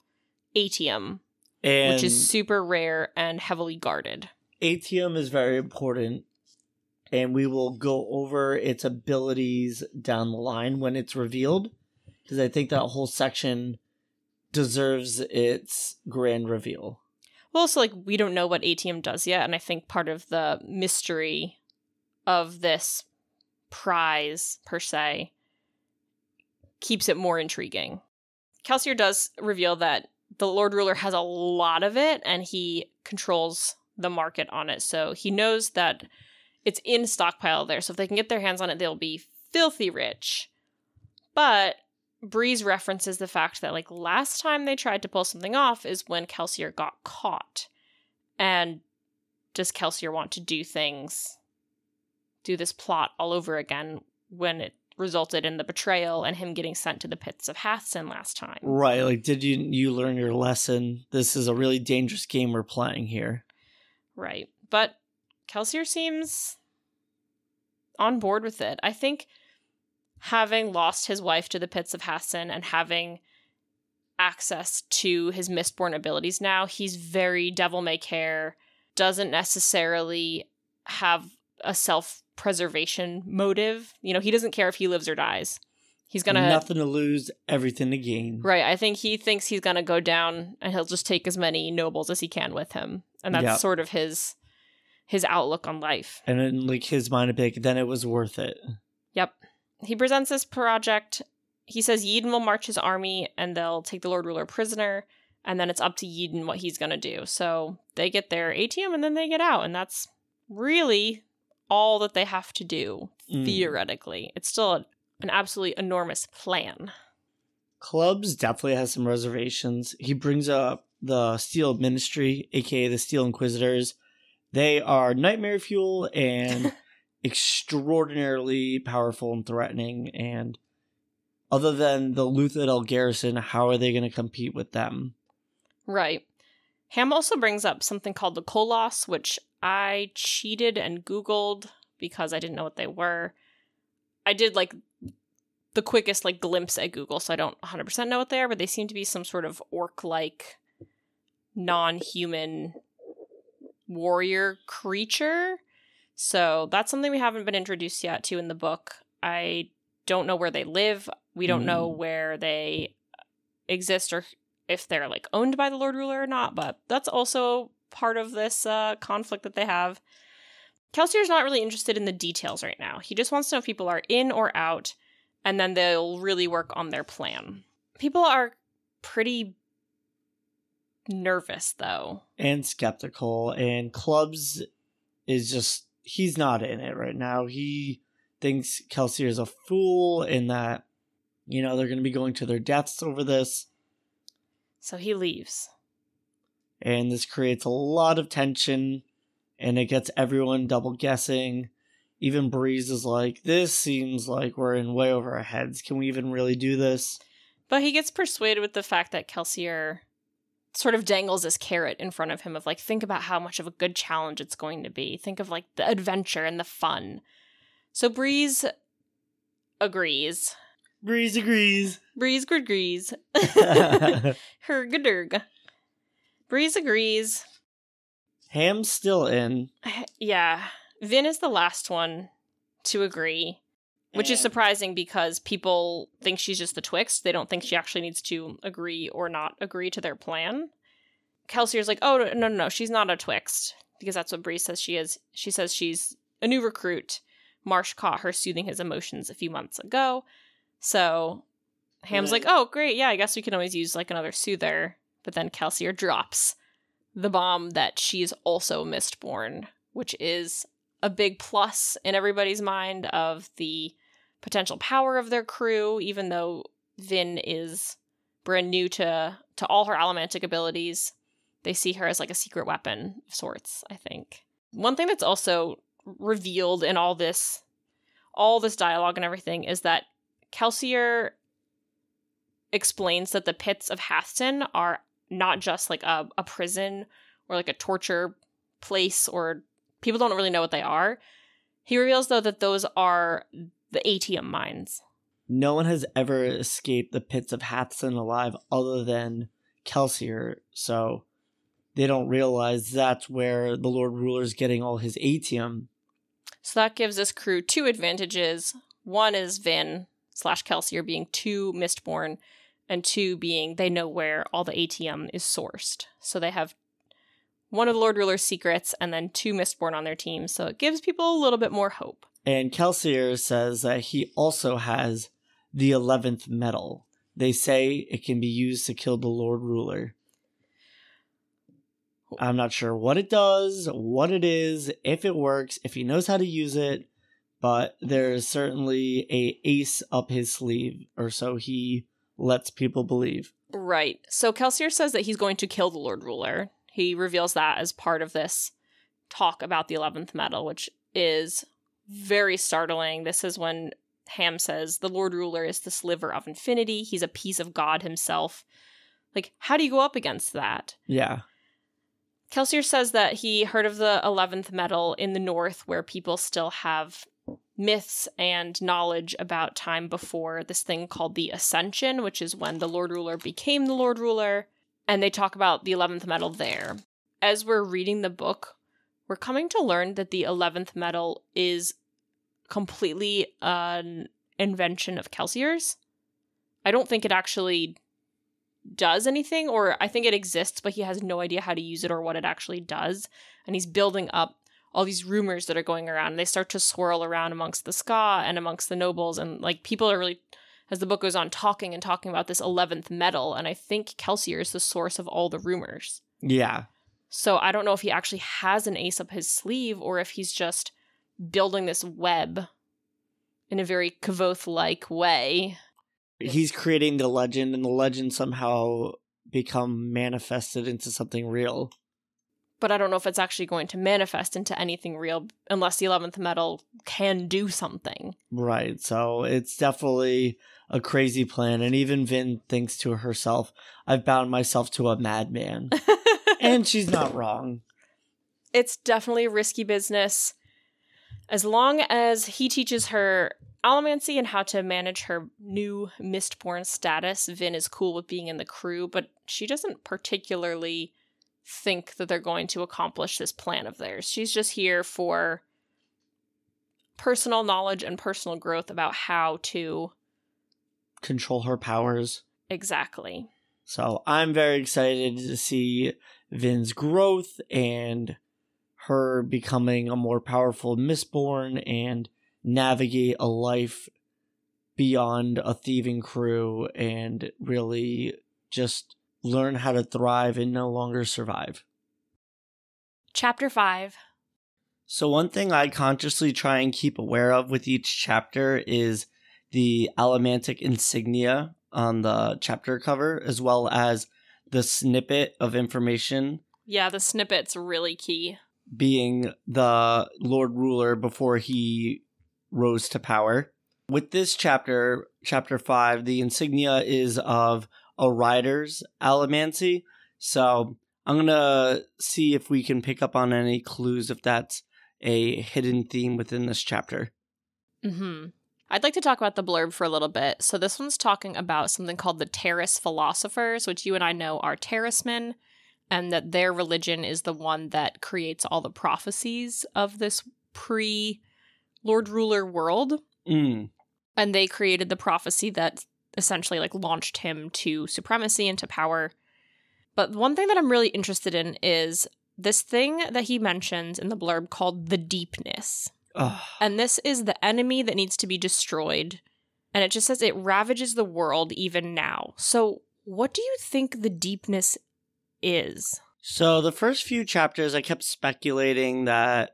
atium, and which is super rare and heavily guarded. Atium is very important, and we will go over its abilities down the line when it's revealed, because I think that whole section deserves its grand reveal. Well, also, like, we don't know what atium does yet, and I think part of the mystery of this prize, per se, keeps it more intriguing. Kelsier does reveal that the Lord Ruler has a lot of it, and he controls the market on it. So he knows that it's in stockpile there. So if they can get their hands on it, they'll be filthy rich. But Breeze references the fact that like last time they tried to pull something off is when Kelsier got caught. And does Kelsier want to do things do this plot all over again when it resulted in the betrayal and him getting sent to the pits of Hathsin last time? Right, like did you you learn your lesson? This is a really dangerous game we're playing here. Right. But Kelsier seems on board with it. I think having lost his wife to the pits of Hathsin and having access to his mistborn abilities now, he's very devil may care, doesn't necessarily have a self preservation motive. You know, he doesn't care if he lives or dies. He's gonna Nothing to lose, everything to gain. Right. I think he thinks he's going to go down and he'll just take as many nobles as he can with him. And that's Yeah. sort of his his outlook on life. And in like his mind a big, then it was worth it. Yep. He presents this project. He says Yeden will march his army and they'll take the Lord Ruler prisoner. And then it's up to Yeden what he's going to do. So they get their atium and then they get out. And that's really all that they have to do, Mm. theoretically. It's still a, an absolutely enormous plan. Clubs definitely has some reservations. He brings up the Steel Ministry, aka the Steel Inquisitors. They are nightmare fuel and [LAUGHS] extraordinarily powerful and threatening. And other than the Luthadel garrison, how are they going to compete with them? Right. Ham also brings up something called the koloss, which I cheated and Googled because I didn't know what they were. I did like the quickest like glimpse at Google, so I don't 100% know what they are, but they seem to be some sort of orc-like non-human warrior creature. So that's something we haven't been introduced yet to in the book. I don't know where they live. We don't know where they exist or if they're like owned by the Lord Ruler or not, but that's also part of this uh, conflict that they have. Kelsier's not really interested in the details right now. He just wants to know if people are in or out, and then they'll really work on their plan. People are pretty nervous, though. And skeptical. And Clubs is just, he's not in it right now. He thinks Kelsier is a fool and that, you know, they're going to be going to their deaths over this. So he leaves. and this creates a lot of tension and it gets everyone double guessing even Breeze is like, this seems like we're in way over our heads. Can we even really do this? But he gets persuaded with the fact that Kelsier sort of dangles this carrot in front of him of like, think about how much of a good challenge it's going to be. Think of like the adventure and the fun. So Breeze agrees. Breeze agrees. Breeze agrees. [LAUGHS] [LAUGHS] Her gadurg. Breeze agrees. Ham's still in. Yeah. Vin is the last one to agree, which is mm. surprising because people think she's just the Twixt. They don't think she actually needs to agree or not agree to their plan. Kelsier's like, oh, no, no, no, she's not a Twixt because that's what Bree says she is. She says she's a new recruit. Marsh caught her soothing his emotions a few months ago. So Ham's like, oh, great. Yeah, I guess we can always use like another soother. But then Kelsier drops the bomb that she's also Mistborn, which is a big plus in everybody's mind of the potential power of their crew, even though Vin is brand new to to all her allomantic abilities. They see her as like a secret weapon of sorts, I think. One thing that's also revealed in all this all this dialogue and everything is that Kelsier explains that the pits of Hathsin are not just like a, a prison or like a torture place or people don't really know what they are. He reveals though that those are the atium mines. No one has ever escaped the pits of Hathsin alive other than Kelsier, so they don't realize that's where the Lord Ruler's getting all his atium. So that gives this crew two advantages. One is Vin slash Kelsier being two Mistborn, and two being they know where all the atium is sourced. So they have one of the Lord Ruler's secrets and then two Mistborn on their team. So it gives people a little bit more hope. And Kelsier says that he also has the 11th metal. They say it can be used to kill the Lord Ruler. I'm not sure what it does, what it is, if it works, if he knows how to use it, but there's certainly a ace up his sleeve, or so he lets people believe. Right. So Kelsier says that he's going to kill the Lord Ruler. He reveals that as part of this talk about the 11th metal, which is very startling. This is when Ham says the Lord Ruler is the sliver of infinity. He's a piece of God himself. Like, how do you go up against that? Yeah. Kelsier says that he heard of the 11th metal in the north where people still have myths and knowledge about time before this thing called the Ascension, which is when the Lord Ruler became the Lord Ruler. And they talk about the 11th metal there. As we're reading the book, we're coming to learn that the 11th metal is completely an invention of Kelsier's. I don't think it actually does anything, or I think it exists, but he has no idea how to use it or what it actually does. And he's building up all these rumors that are going around. They start to swirl around amongst the ska and amongst the nobles. And like people are really, as the book goes on, talking and talking about this 11th metal. And I think Kelsier is the source of all the rumors. Yeah. So I don't know if he actually has an ace up his sleeve or if he's just building this web in a very Kvothe like way. He's creating the legend, and the legend somehow become manifested into something real. But I don't know if it's actually going to manifest into anything real unless the 11th metal can do something. Right. So it's definitely a crazy plan. And even Vin thinks to herself, I've bound myself to a madman. [LAUGHS] and she's not wrong. it's definitely a risky business. As long as he teaches her allomancy and how to manage her new Mistborn status, Vin is cool with being in the crew, but she doesn't particularly think that they're going to accomplish this plan of theirs. She's just here for personal knowledge and personal growth about how to Control her powers. exactly. So I'm very excited to see Vin's growth and her becoming a more powerful Mistborn and navigate a life beyond a thieving crew and really just learn how to thrive and no longer survive. Chapter 5 So, one thing I consciously try and keep aware of with each chapter is the allomantic insignia on the chapter cover, as well as the snippet of information. Yeah, the snippet's really key. being the Lord Ruler before he rose to power. With this chapter, chapter five, the insignia is of a rider's allomancy. So I'm gonna see if we can pick up on any clues if that's a hidden theme within this chapter. hmm I'd like to talk about the blurb for a little bit. So this one's talking about something called the Terris philosophers, which you and I know are Terrismen, and that their religion is the one that creates all the prophecies of this pre Lord Ruler world. Mm. And they created the prophecy that essentially like launched him to supremacy and to power. But one thing that I'm really interested in is this thing that he mentions in the blurb called the deepness. Ugh. And this is the enemy that needs to be destroyed. And it just says it ravages the world even now. So, what do you think the deepness is? So the first few chapters, I kept speculating that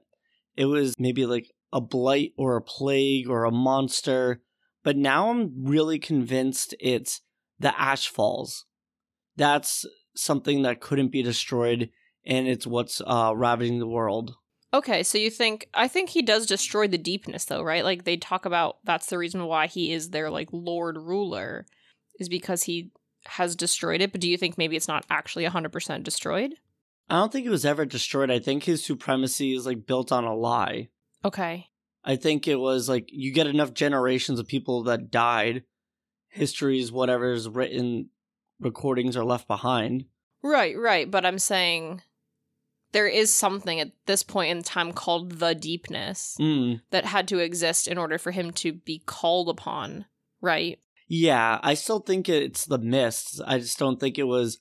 it was maybe like a blight or a plague or a monster, but now I'm really convinced it's the ash falls. That's something that couldn't be destroyed, and it's what's uh, ravaging the world. Okay, so you think I think he does destroy the deepness though, right? Like they talk about that's the reason why he is their like lord ruler is because he has destroyed it, but do you think maybe it's not actually 100% destroyed? I don't think it was ever destroyed. I think his supremacy is like built on a lie. Okay. I think it was like you get enough generations of people that died, histories, whatever's written, recordings are left behind. Right, right, but I'm saying there is something at this point in time called the deepness Mm. that had to exist in order for him to be called upon, right? Yeah, I still think it's the mists. I just don't think it was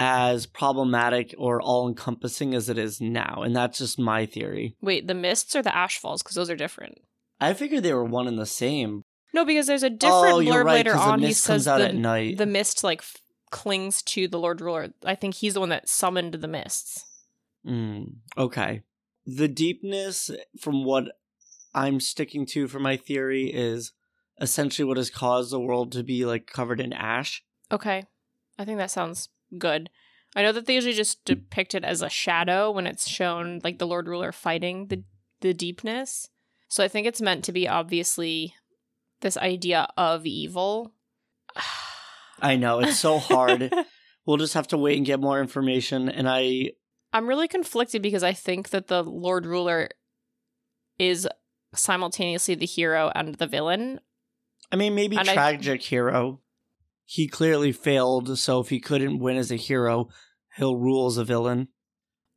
as problematic or all encompassing as it is now. And that's just my theory. Wait, the mists or the ash falls because those are different. I figured they were one and the same. No, because there's a different oh, blurb right, later on. He says comes out the, at night. the mist like f- clings to the Lord Ruler. I think he's the one that summoned the mists. Mm, okay. The deepness, from what I'm sticking to for my theory, is essentially what has caused the world to be like covered in ash. Okay, I think that sounds good. I know that they usually just depict it as a shadow when it's shown like the Lord Ruler fighting the the deepness. So I think it's meant to be obviously this idea of evil. [SIGHS] I know, it's so hard. [LAUGHS] we'll just have to wait and get more information. And I, I'm really conflicted because I think that the Lord Ruler is simultaneously the hero and the villain. I mean, maybe And I- tragic hero. He clearly failed, so if he couldn't win as a hero, he'll rule as a villain.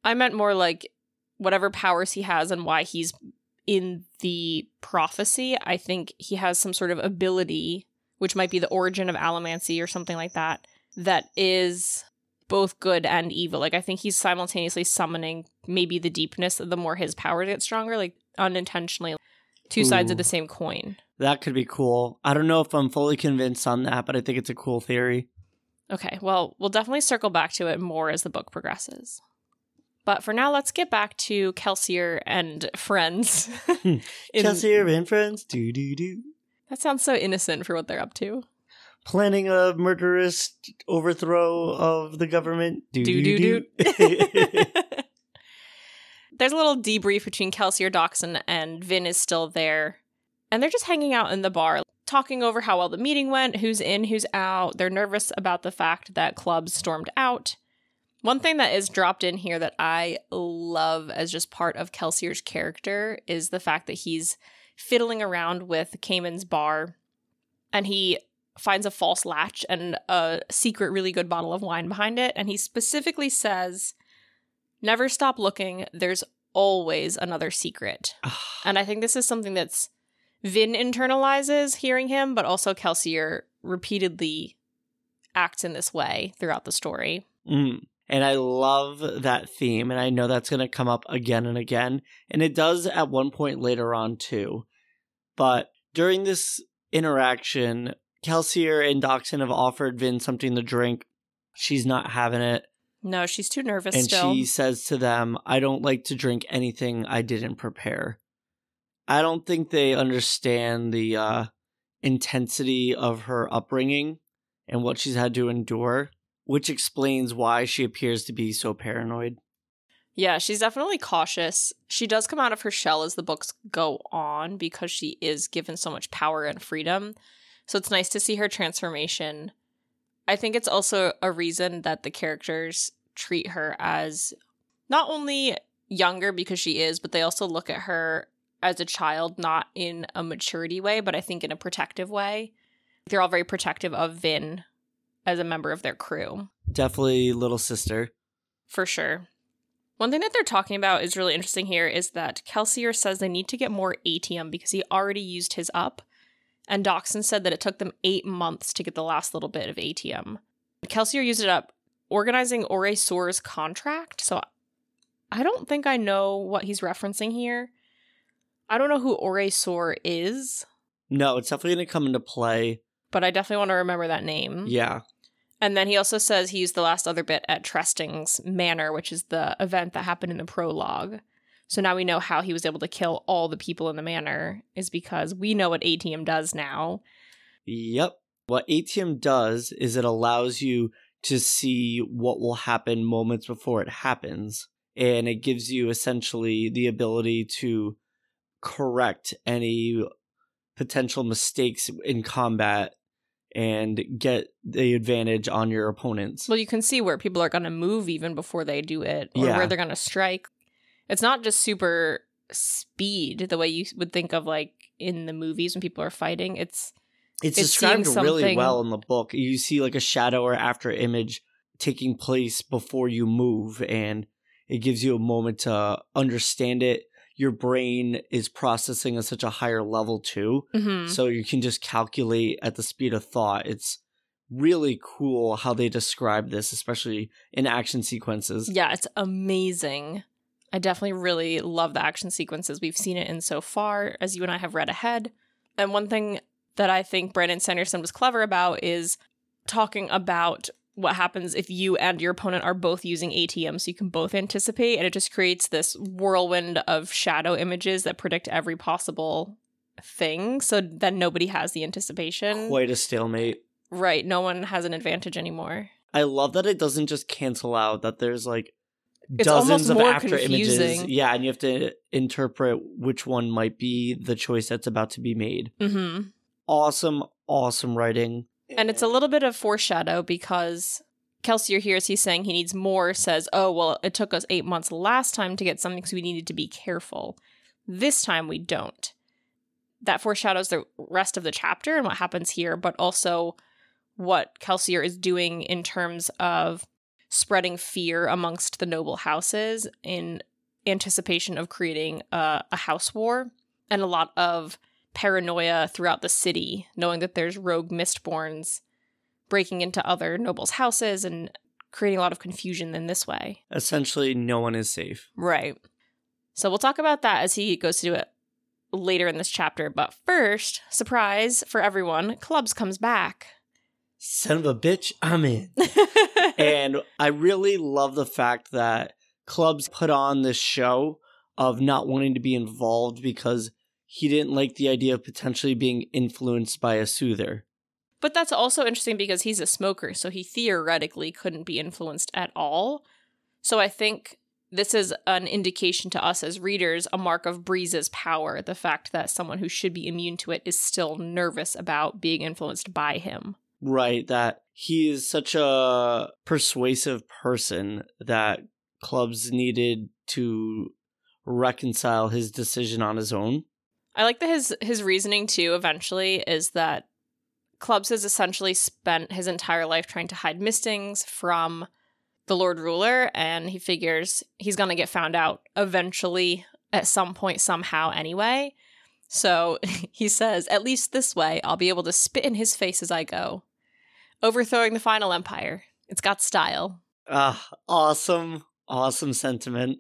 I meant more like whatever powers he has and why he's in the prophecy. I think he has some sort of ability, which might be the origin of allomancy or something like that, that is both good and evil. Like I think he's simultaneously summoning maybe the deepness the more his power gets stronger, like unintentionally. Two sides of the same coin. That could be cool. I don't know if I'm fully convinced on that, but I think it's a cool theory. Okay, well, we'll definitely circle back to it more as the book progresses. But for now, let's get back to Kelsier and friends. Hmm. [LAUGHS] In- Chelsea and friends, do do do. That sounds so innocent for what they're up to. Planning a murderous overthrow of the government. Do Do do do do. do. [LAUGHS] [LAUGHS] There's a little debrief between Kelsey or Dockson and Vin is still there. And they're just hanging out in the bar, talking over how well the meeting went, who's in, who's out. They're nervous about the fact that clubs stormed out. One thing that is dropped in here that I love as just part of Kelsier's character is the fact that he's fiddling around with Camon's bar and he finds a false latch and a secret really good bottle of wine behind it. And he specifically says, Never stop looking. There's always another secret. [SIGHS] And I think this is something that's Vin internalizes hearing him, but also Kelsier repeatedly acts in this way throughout the story. Mm. And I love that theme, and I know that's going to come up again and again. And it does at one point later on, too. But during this interaction, Kelsier and Dockson have offered Vin something to drink. She's not having it. No, she's too nervous and still. she says to them, I don't like to drink anything I didn't prepare. I don't think they understand the uh, intensity of her upbringing and what she's had to endure, which explains why she appears to be so paranoid. Yeah, she's definitely cautious. She does come out of her shell as the books go on because she is given so much power and freedom. So it's nice to see her transformation. I think it's also a reason that the characters treat her as not only younger because she is, but they also look at her as a child, not in a maturity way, but I think in a protective way. They're all very protective of Vin as a member of their crew. Definitely little sister. For sure. One thing that they're talking about is really interesting here is that Kelsier says they need to get more atium because he already used his up. And Dockson said that it took them eight months to get the last little bit of atium. Kelsier used it up organizing OreSeur's contract. So I don't think I know what he's referencing here. I don't know who Ore Soar is, No, it's definitely going to come into play. but I definitely want to remember that name. Yeah. And then he also says he used the last other bit at Tresting's Manor, which is the event that happened in the prologue. So now we know how he was able to kill all the people in the manor is because we know what atium does now. Yep. What atium does is it allows you to see what will happen moments before it happens. And it gives you essentially the ability to correct any potential mistakes in combat and get the advantage on your opponents. Well, you can see where people are going to move even before they do it or Yeah. where they're going to strike. It's not just super speed the way you would think of like in the movies when people are fighting. It's It's it's described seeing really something- well in the book. You see like a shadow or after image taking place before you move, and it gives you a moment to understand it. Your brain is processing at such a higher level too, mhm. so you can just calculate at the speed of thought. It's really cool how they describe this, especially in action sequences. Yeah, it's amazing. I definitely really love the action sequences we've seen it in so far, as you and I have read ahead. And one thing that I think Brandon Sanderson was clever about is talking about what happens if you and your opponent are both using atium so you can both anticipate and it just creates this whirlwind of shadow images that predict every possible thing so then nobody has the anticipation. Quite a stalemate. right, no one has an advantage anymore. I love that it doesn't just cancel out that there's like It's dozens of after images. confusing. Yeah, and you have to interpret which one might be the choice that's about to be made. Mhm. Awesome, awesome writing. And it's a little bit of foreshadow because Kelsier hears he's saying he needs more, says, Oh, well, it took us eight months last time to get something, so we needed to be careful. This time we don't. That foreshadows the rest of the chapter and what happens here, but also what Kelsier is doing in terms of spreading fear amongst the noble houses in anticipation of creating a, a house war and a lot of paranoia throughout the city, knowing that there's rogue mistborns breaking into other nobles' houses and creating a lot of confusion in this way. Essentially, no one is safe. Right. So we'll talk about that as he goes to do it later in this chapter. But first, surprise for everyone, Clubs comes back. Son of a bitch, I'm in. [LAUGHS] and I really love the fact that clubs put on this show of not wanting to be involved because he didn't like the idea of potentially being influenced by a soother. But that's also interesting because he's a smoker, so he theoretically couldn't be influenced at all. So I think this is an indication to us as readers, a mark of Breeze's power, the fact that someone who should be immune to it is still nervous about being influenced by him. Right, that he is such a persuasive person that clubs needed to reconcile his decision on his own. I like that his his reasoning too eventually is that Clubs has essentially spent his entire life trying to hide mistings from the Lord Ruler, and he figures he's gonna get found out eventually at some point somehow anyway. So [LAUGHS] he says, at least this way, I'll be able to spit in his face as I go. Overthrowing the final empire. It's got style. Ah, awesome, awesome sentiment.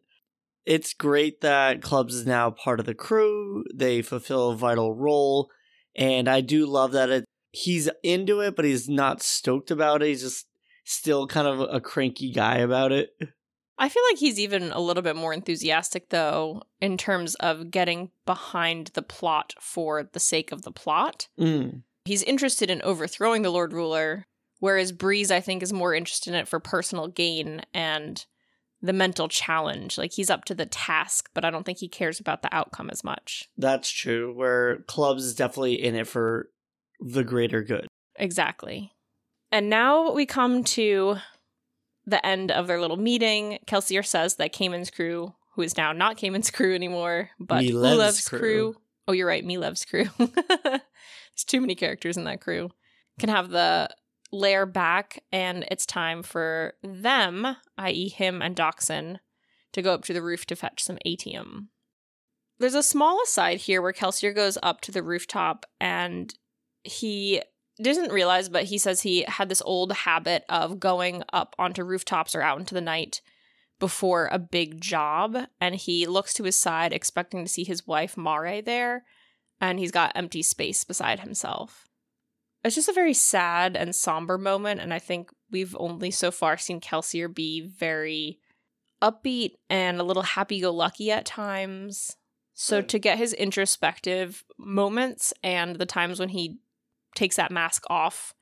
It's great that Clubs is now part of the crew. They fulfill a vital role, and I do love that it, he's into it, but he's not stoked about it. He's just still kind of a cranky guy about it. I feel like he's even a little bit more enthusiastic, though, in terms of getting behind the plot for the sake of the plot. Mm. He's interested in overthrowing the Lord Ruler, whereas Breeze, I think, is more interested in it for personal gain and the mental challenge. Like he's up to the task, but I don't think he cares about the outcome as much. That's true. Where clubs is definitely in it for the greater good. Exactly. And now we come to the end of their little meeting. Kelsier says that Cayman's crew, who is now not Cayman's [LAUGHS] crew anymore, but Ulev's crew. crew. Oh, you're right, Milev's crew. [LAUGHS] There's too many characters in that crew. Can have the lair back, and it's time for them, i.e., him and Dockson, to go up to the roof to fetch some atium. There's a small aside here where Kelsier goes up to the rooftop and he didn't realize, but he says he had this old habit of going up onto rooftops or out into the night before a big job. And he looks to his side, expecting to see his wife Mare there, and he's got empty space beside himself. It's just a very sad and somber moment, and I think we've only so far seen Kelsier be very upbeat and a little happy go lucky at times. So Right. to get his introspective moments and the times when he takes that mask off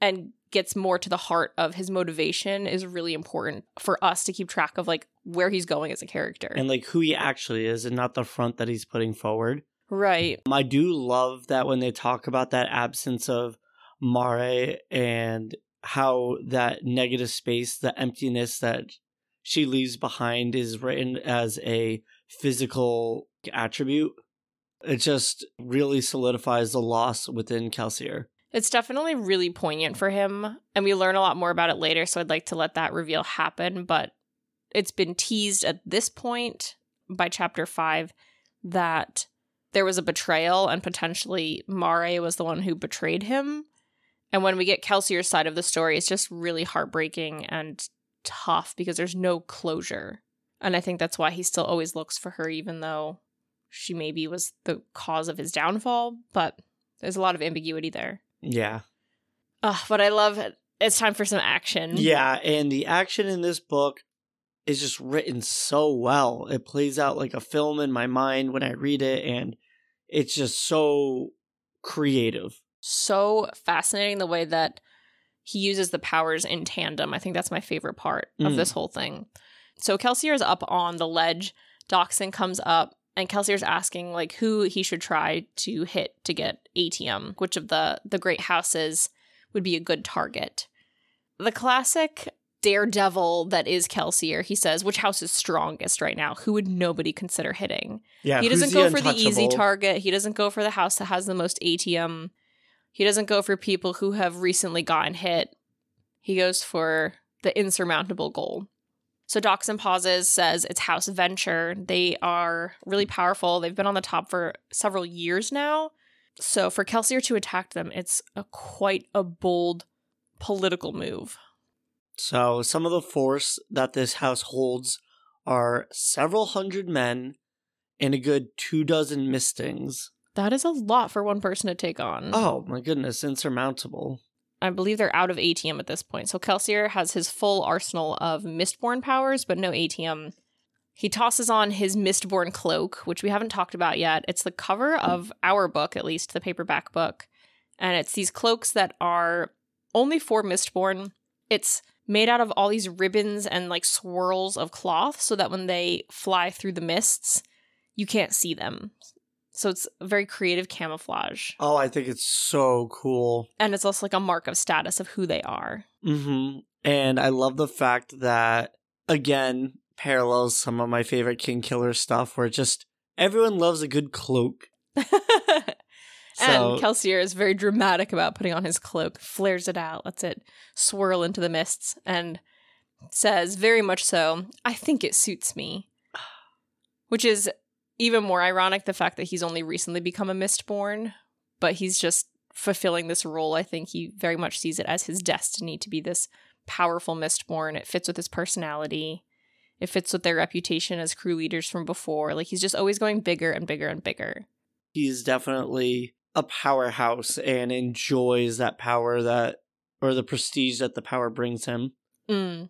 and gets more to the heart of his motivation is really important for us to keep track of like where he's going as a character. And like who he actually is and not the front that he's putting forward. Right. Um, I do love that when they talk about that absence of Mare and how that negative space, the emptiness that she leaves behind is written as a physical attribute. It just really solidifies the loss within Kelsier. It's definitely really poignant for him, and we learn a lot more about it later, so I'd like to let that reveal happen, but it's been teased at this point by chapter 5 that there was a betrayal and potentially Mare was the one who betrayed him. And when we get Kelsier's side of the story, it's just really heartbreaking and tough because there's no closure. And I think that's why he still always looks for her, even though she maybe was the cause of his downfall. But there's a lot of ambiguity there. Yeah. Ugh, but I love it. It's time for some action. Yeah, and the action in this book is just written so well. It plays out like a film in my mind when I read it, and it's just so creative. So fascinating the way that he uses the powers in tandem. I think that's my favorite part of Mm. this whole thing. So Kelsier is up on the ledge. Dockson comes up, and Kelsier's asking like who he should try to hit to get atium. Which of the the great houses would be a good target? The classic daredevil that is Kelsier. He says, "Which house is strongest right now? Who would nobody consider hitting?" Yeah, he doesn't go for the easy target. He doesn't go for the house that has the most atium. He doesn't go for people who have recently gotten hit. He goes for the insurmountable goal. So Dockson pauses, says it's House Venture. They are really powerful. They've been on the top for several years now. So for Kelsier to attack them, it's a quite a bold political move. So, some of the force that this house holds are several hundred men and a good two dozen mistings. That is a lot for one person to take on. Oh my goodness, insurmountable. I believe they're out of atium at this point. So Kelsier has his full arsenal of Mistborn powers, but no atium. He tosses on his Mistborn cloak, which we haven't talked about yet. It's the cover of our book, at least the paperback book. And it's these cloaks that are only for Mistborn. It's made out of all these ribbons and like swirls of cloth so that when they fly through the mists, you can't see them. So it's a very creative camouflage. Oh, I think it's so cool. And it's also like a mark of status of who they are. hmm And I love the fact that, again, parallels some of my favorite King Killer stuff where just everyone loves a good cloak. [LAUGHS] and Kelsier is very dramatic about putting on his cloak, flares it out, lets it swirl into the mists, and says, very much so, I think it suits me. [SIGHS] Which is even more ironic the fact that he's only recently become a Mistborn, but he's just fulfilling this role. I think he very much sees it as his destiny to be this powerful Mistborn. It fits with his personality. It fits with their reputation as crew leaders from before. Like he's just always going bigger and bigger and bigger. he's definitely a powerhouse and enjoys that power that, or the prestige that the power brings him. Mm.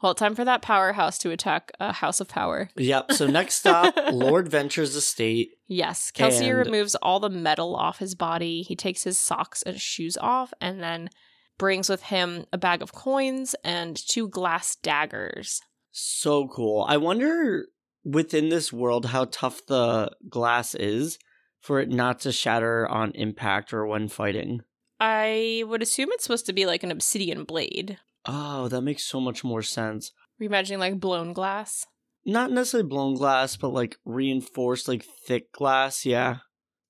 Well, time for that powerhouse to attack a house of power. Yep. So next [LAUGHS] stop, Lord Venture's estate. Yes, Kelsier And- removes all the metal off his body. He takes his socks and shoes off and then brings with him a bag of coins and two glass daggers. So cool. I wonder within this world how tough the glass is for it not to shatter on impact or when fighting. I would assume it's supposed to be like an obsidian blade. Oh, that makes so much more sense. Are you imagining like blown glass? Not necessarily blown glass, but like reinforced, like thick glass. Yeah.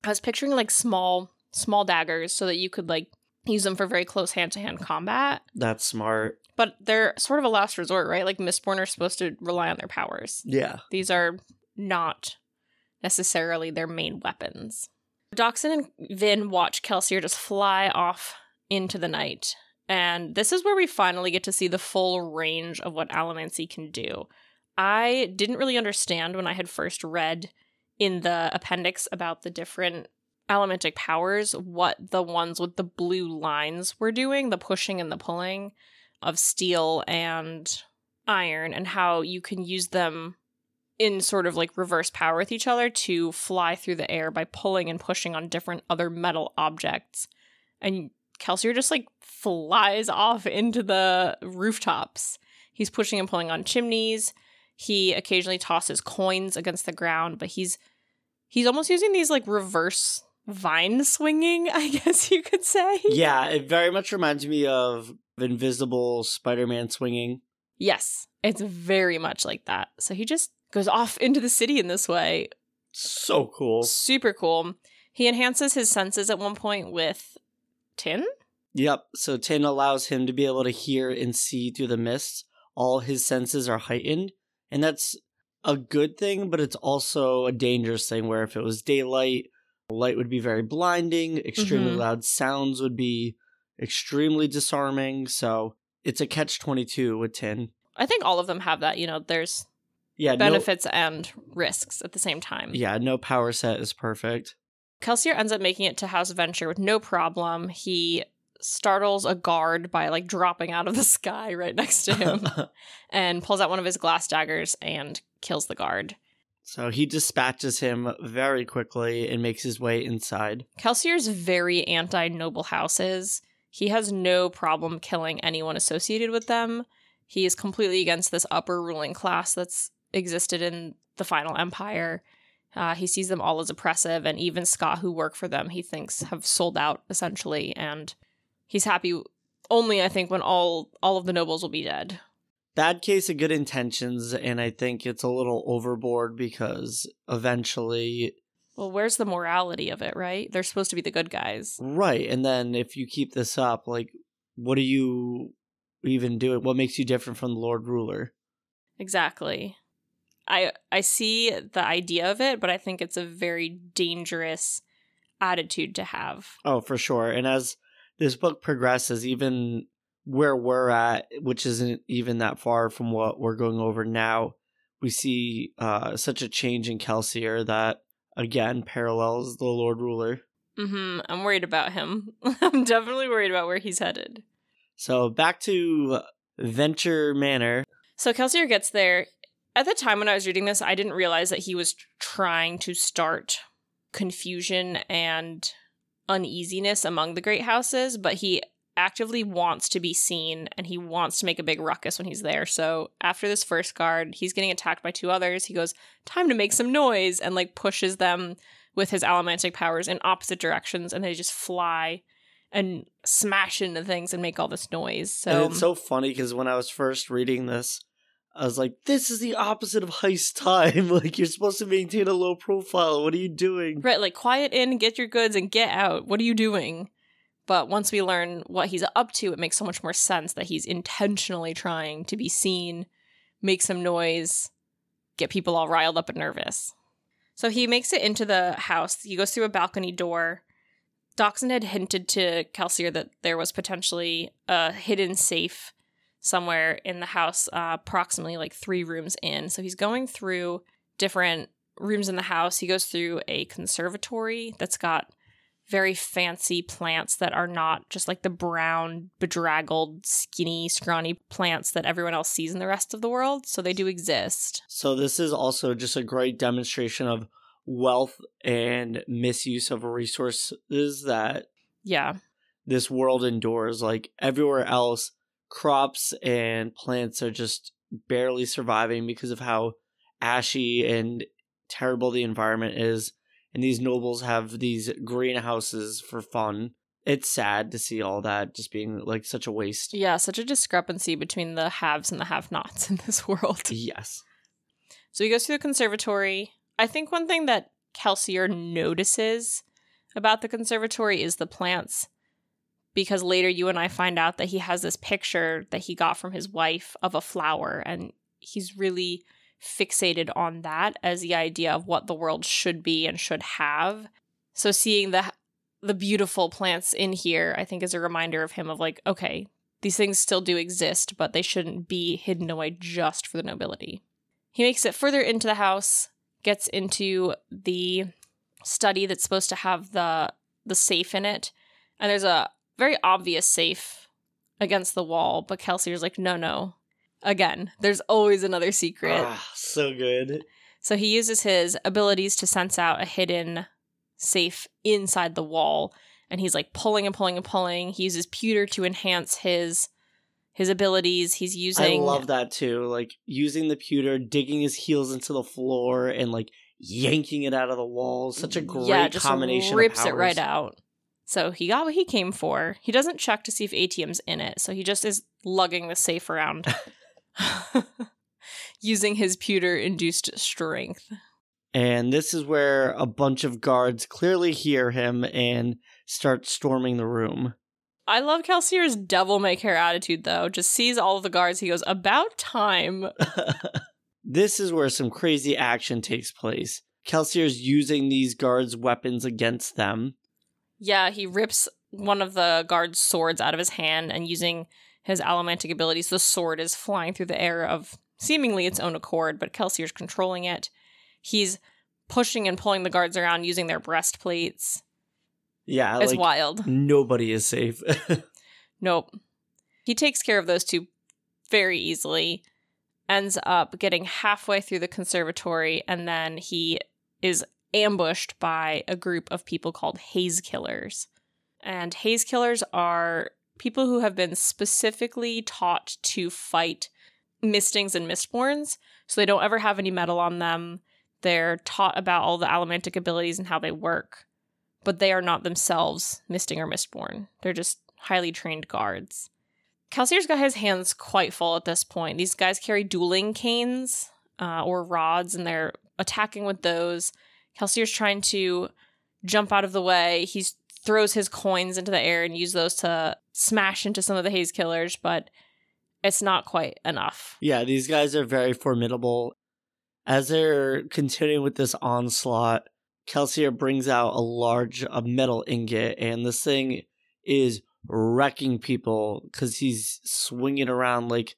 I was picturing like small, small daggers so that you could like use them for very close hand to hand combat. That's smart. But they're sort of a last resort, right? Like Mistborn are supposed to rely on their powers. Yeah. These are not necessarily their main weapons. Dockson and Vin watch Kelsier just fly off into the night. And this is where we finally get to see the full range of what Allomancy can do. I didn't really understand when I had first read in the appendix about the different allomantic powers what the ones with the blue lines were doing, the pushing and the pulling of steel and iron, and how you can use them in sort of like reverse power with each other to fly through the air by pulling and pushing on different other metal objects. And Kelsier just like flies off into the rooftops. He's pushing and pulling on chimneys. He occasionally tosses coins against the ground, but he's he's almost using these like reverse vine swinging, [LAUGHS] I guess you could say. Yeah, it very much reminds me of Invisible Spider Man swinging. Yes, it's very much like that. So he just goes off [LAUGHS] into the city in this way. So cool. Super cool. He enhances his senses at one point with tin. Yep. So tin allows him to be able to hear and see through the mist. All his senses are heightened. And that's a good thing, but it's also a dangerous thing where if it was daylight, light would be very blinding, extremely Mhm. loud sounds would be extremely disarming. So it's a catch 22 with tin. I think all of them have that. You know, there's Yeah, no, benefits and risks at the same time. yeah, no power set is perfect. Kelsier ends up making it to House Venture with no problem. He startles a guard by like dropping out of the [LAUGHS] sky right next to him [LAUGHS] and pulls out one of his glass daggers and kills the guard. so he dispatches him very quickly and makes his way inside. Kelsier's very anti noble houses. He has no problem killing anyone associated with them. He is completely against this upper ruling class that's existed in the final empire. Uh, he sees them all as oppressive, and even skaa, who work for them, he thinks have sold out essentially. And he's happy only, I think, when all all of the nobles will be dead. Bad case of good intentions, and I think it's a little overboard because eventually, Well, where's the morality of it, right? They're supposed to be the good guys. right? And then if you keep this up, like, what are you even doing? What makes you different from the Lord Ruler? Exactly. I I see the idea of it, but I think it's a very dangerous attitude to have. Oh, for sure. And as this book progresses, even where we're at, which isn't even that far from what we're going over now, we see uh, such a change in Kelsier that again parallels the Lord Ruler. Mhm. I'm worried about him. [LAUGHS] I'm definitely worried about where he's headed. So back to Venture Manor. So Kelsier gets there. At the time when I was reading this, I didn't realize that he was trying to start confusion and uneasiness among the great houses, but he actively wants to be seen and he wants to make a big ruckus when he's there. So after this first guard, he's getting attacked by two others. He goes, "Time to make some noise," and like pushes them with his allomantic powers in opposite directions, and they just fly and smash into things and make all this noise. So and it's so funny because when I was first reading this, I was like, "This is the opposite of heist time. [LAUGHS] like you're supposed to maintain a low profile. What are you doing?" Right, like quiet in, get your goods, and get out. What are you doing? But once we learn what he's up to, it makes so much more sense that he's intentionally trying to be seen, make some noise, get people all riled up and nervous. So he makes it into the house. He goes through a balcony door. Dockson had hinted to Kelsier that there was potentially a hidden safe somewhere in the house, uh, approximately like three rooms in. So he's going through different rooms in the house. He goes through a conservatory that's got very fancy plants that are not just like the brown, bedraggled, skinny, scrawny plants that everyone else sees in the rest of the world. So they do exist. So this is also just a great demonstration of wealth and misuse of resources that Yeah. this world endures. Like everywhere else, crops and plants are just barely surviving because of how ashy and terrible the environment is. And these nobles have these greenhouses for fun. It's sad to see all that just being like such a waste. Yeah, such a discrepancy between the haves and the have nots [LAUGHS] in this world. Yes. So he goes through the conservatory. I think one thing that Kelsier notices about the conservatory is the plants. Because later you and I find out that he has this picture that he got from his wife of a flower, and he's really fixated on that as the idea of what the world should be and should have. So seeing the the beautiful plants in here, I think is a reminder of him of like, okay, these things still do exist, but they shouldn't be hidden away just for the nobility. He makes it further into the house, gets into the study that's supposed to have the the safe in it, and there's a very obvious safe against the wall, but Kelsey Kelsier's like, no, no. Again, there's always another secret. Ah, so good. So he uses his abilities to sense out a hidden safe inside the wall, and he's like pulling and pulling and pulling. He uses pewter to enhance his his abilities. He's using I love that too. Like using the pewter, digging his heels into the floor, and like yanking it out of the wall. Such a great yeah, just combination. rips of it right out. So he got what he came for. He doesn't check to see if atium's in it, so he just is lugging the safe around, [LAUGHS] using his pewter-induced strength. And this is where a bunch of guards clearly hear him and start storming the room. I love Kelsier's devil may care attitude, though. Just sees all of the guards. He goes, "About time." [LAUGHS] [LAUGHS] this is where some crazy action takes place. Kelsier's using these guards' weapons against them. Yeah, he rips one of the guard's swords out of his hand and using his allomantic abilities, the sword is flying through the air of seemingly its own accord, but Kelsier's controlling it. He's pushing and pulling the guards around using their breastplates. Yeah, It's like wild. nobody is safe. [LAUGHS] Nope. He takes care of those two very easily, ends up getting halfway through the conservatory, and then he is ambushed by a group of people called haze killers. And haze killers are people who have been specifically taught to fight mistings and mistborns, so they don't ever have any metal on them. They're taught about all the allomantic abilities and how they work, but they are not themselves misting or mistborn. They're just highly trained guards. Kelsier's got his hands quite full at this point. These guys carry dueling canes uh, or rods, and they're attacking with those. Kelsier's trying to jump out of the way. He throws his coins into the air and use those to smash into some of the haze killers, but it's not quite enough. yeah, these guys are very formidable. As they're continuing with this onslaught, Kelsier brings out a large a metal ingot, and this thing is wrecking people because he's swinging around like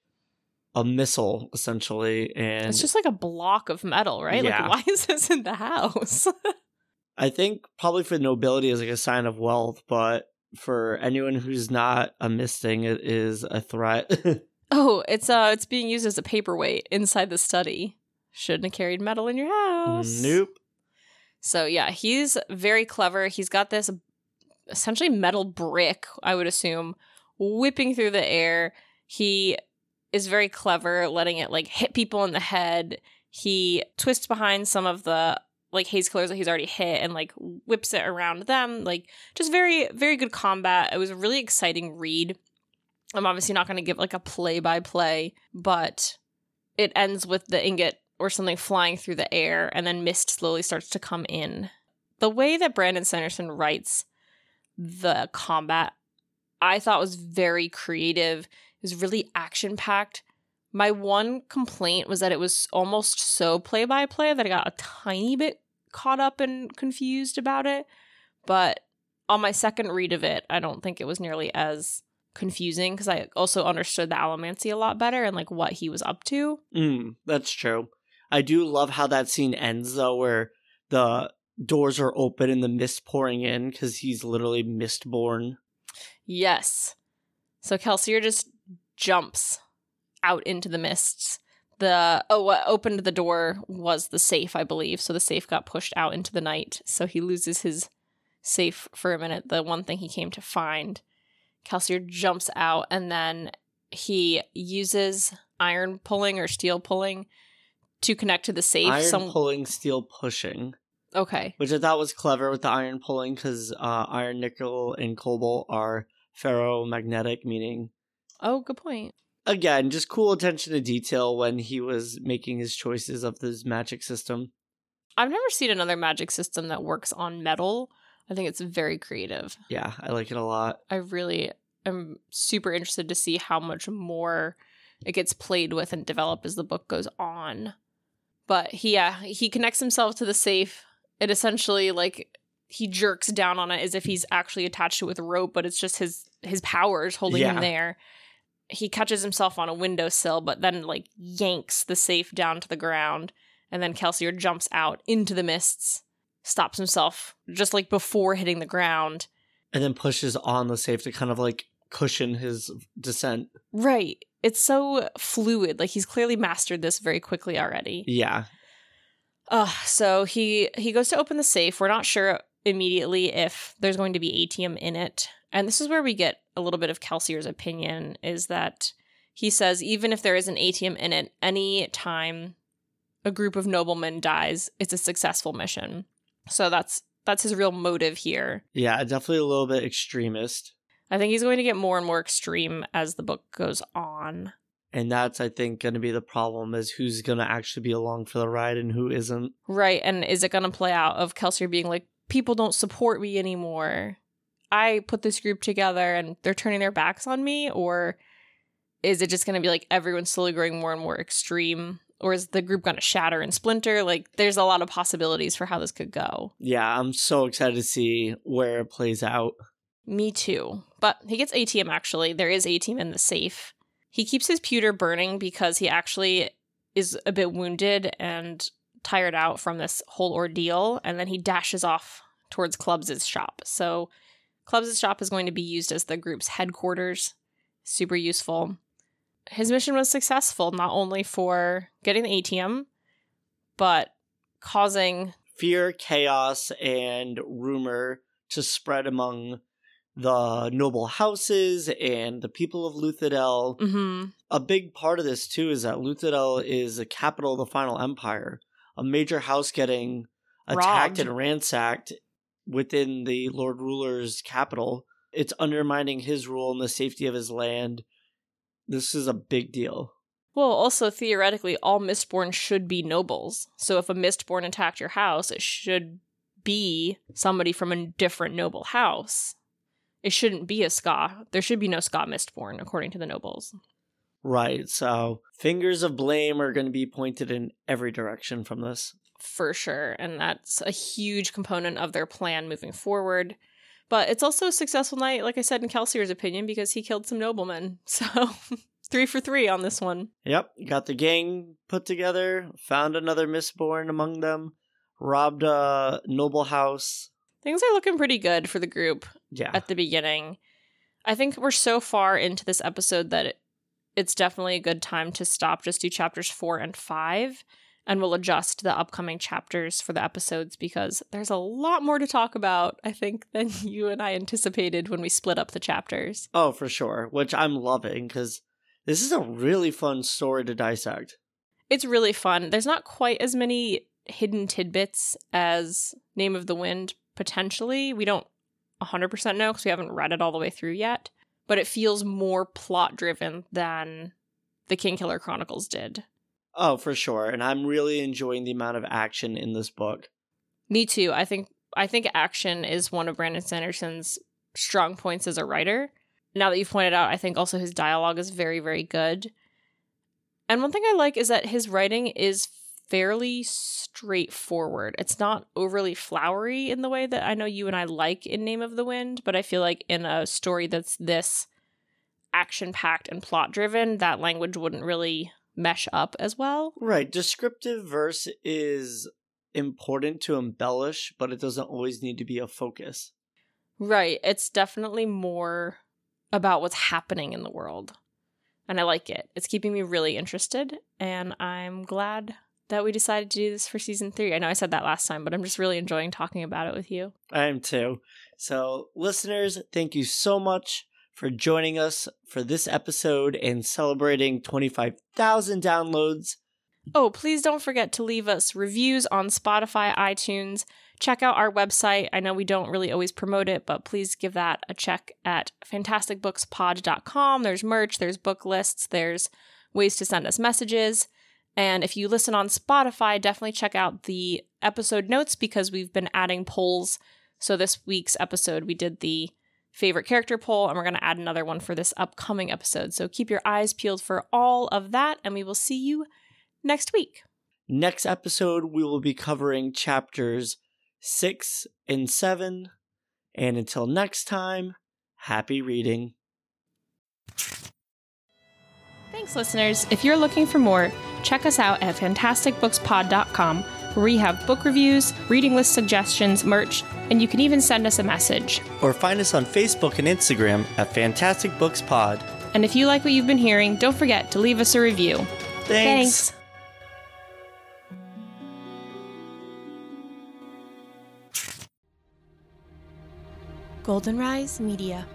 a missile, essentially. And It's just like a block of metal, right? Yeah. Like, why is this in the house? [LAUGHS] I think probably for nobility is like a sign of wealth, but for anyone who's not a misting, it is a threat. [LAUGHS] oh, it's uh, it's being used as a paperweight inside the study. Shouldn't have carried metal in your house. nope. So yeah, he's very clever. He's got this essentially metal brick, I would assume, whipping through the air. He is very clever, letting it like hit people in the head. He twists behind some of the like haze killers that he's already hit and like whips it around them. Like just very, very good combat. It was a really exciting read. I'm obviously not going to give like a play by play, but it ends with the ingot or something flying through the air, and then mist slowly starts to come in. The way that Brandon Sanderson writes the combat, I thought was very creative. It was really action packed. My one complaint was that it was almost so play by play that I got a tiny bit caught up and confused about it. But on my second read of it, I don't think it was nearly as confusing because I also understood the allomancy a lot better and like what he was up to. Mm, that's true. I do love how that scene ends though, where the doors are open and the mist pouring in because he's literally mistborn. Yes. So Kelsey, you're just jumps out into the mists. The oh, what opened the door was the safe, I believe. So the safe got pushed out into the night. So he loses his safe for a minute, the one thing he came to find. Kelsier jumps out and then he uses iron pulling or steel pulling to connect to the safe. Iron Some pulling, steel pushing, okay, which I thought was clever with the iron pulling because uh, iron, nickel, and cobalt are ferromagnetic, meaning oh, good point. again just cool attention to detail when he was making his choices of this magic system. I've never seen another magic system that works on metal. I think it's very creative. Yeah, I like it a lot. I really am super interested to see how much more it gets played with and developed as the book goes on. But he, yeah, he connects himself to the safe. It essentially like he jerks down on it as if he's actually attached to it with a rope, but it's just his his powers holding him there. He catches himself on a windowsill, but then like yanks the safe down to the ground, and then Kelsier jumps out into the mists, stops himself just like before hitting the ground, And then pushes on the safe to kind of like cushion his descent. Right. It's so fluid. Like he's clearly mastered this very quickly already. Yeah, Uh, so he he goes to open the safe. We're not sure immediately if there's going to be atium in it. And this is where we get a little bit of Kelsier's opinion is that he says even if there is an atium in it, any time a group of noblemen dies, it's a successful mission. So that's that's his real motive here. yeah, definitely a little bit extremist. I think he's going to get more and more extreme as the book goes on. And that's, I think, going to be the problem is who's going to actually be along for the ride and who isn't. Right. And is it going to play out of Kelsier being like, people don't support me anymore? I put this group together and they're turning their backs on me? Or is it just going to be like everyone's slowly growing more and more extreme? Or is the group going to shatter and splinter? Like, there's a lot of possibilities for how this could go. Yeah, I'm so excited to see where it plays out. Me too. But he gets atium actually. There is atium in the safe. He keeps his pewter burning because he actually is a bit wounded and tired out from this whole ordeal. And then he dashes off towards Clubs' shop. So Clubs' shop is going to be used as the group's headquarters. Super useful. His mission was successful, not only for getting the atium, but causing Fear, chaos, and rumor to spread among the noble houses and the people of Luthadel. mhm, A big part of this, too, is that Luthadel is the capital of the final empire. A major house getting attacked Robbed. and ransacked within the Lord Ruler's capital. It's undermining his rule and the safety of his land. This is a big deal. Well, also theoretically, all Mistborn should be nobles. So if a Mistborn attacked your house, it should be somebody from a different noble house. It shouldn't be a skaa. There should be no skaa Mistborn, according to the nobles. Right, so fingers of blame are going to be pointed in every direction from this. For sure. And that's a huge component of their plan moving forward. But it's also a successful night, like I said, in Kelsier's opinion, because he killed some noblemen. [LAUGHS] So three for three on this one. Yep, got the gang put together, found another misborn among them, robbed a noble house. Things are looking pretty good for the group. Yeah. at the beginning. I think we're so far into this episode that it, it's definitely a good time to stop, just do chapters four and five, and we'll adjust the upcoming chapters for the episodes because there's a lot more to talk about, I think, [LAUGHS] than you and I anticipated when we split up the chapters. Oh, for sure, which I'm loving because this is a really fun story to dissect. It's really fun. There's not quite as many hidden tidbits as Name of the Wind, potentially. We don't 100% know because we haven't read it all the way through yet, but it feels more plot driven than the King Killer Chronicles did. Oh, for sure, and I'm really enjoying the amount of action in this book. Me too. I think I think action is one of Brandon Sanderson's strong points as a writer. Now that you've pointed out, I think also his dialogue is very very good. And one thing I like is that his writing is fairly straightforward. It's not overly flowery in the way that I know you and I like in Name of the Wind, but I feel like in a story that's this action packed and plot driven, that language wouldn't really mesh up as well. Right, descriptive verse is important to embellish, but it doesn't always need to be a focus. Right. It's definitely more about what's happening in the world. And I like it. It's keeping me really interested. And I'm glad that we decided to do this for season three. I know I said that last time, but I'm just really enjoying talking about it with you. I am too. So, listeners, thank you so much for joining us for this episode and celebrating 25,000 downloads. Oh, please don't forget to leave us reviews on Spotify, iTunes. Check out our website. I know we don't really always promote it, but please give that a check at fantasticbookspod.com. There's merch, there's book lists, there's ways to send us messages. And if you listen on Spotify, definitely check out the episode notes because we've been adding polls. So this week's episode, we did the favorite character poll, and we're going to add another one for this upcoming episode. So keep your eyes peeled for all of that, and we will see you next week. Next episode, we will be covering chapters six and seven. And until next time, happy reading. Thanks, listeners. If you're looking for more, check us out at fantasticbookspod.com, where we have book reviews, reading list suggestions, merch, and you can even send us a message. Or find us on Facebook and Instagram at Fantastic Books Pod. And if you like what you've been hearing, don't forget to leave us a review. Thanks. Thanks. Golden Rise Media.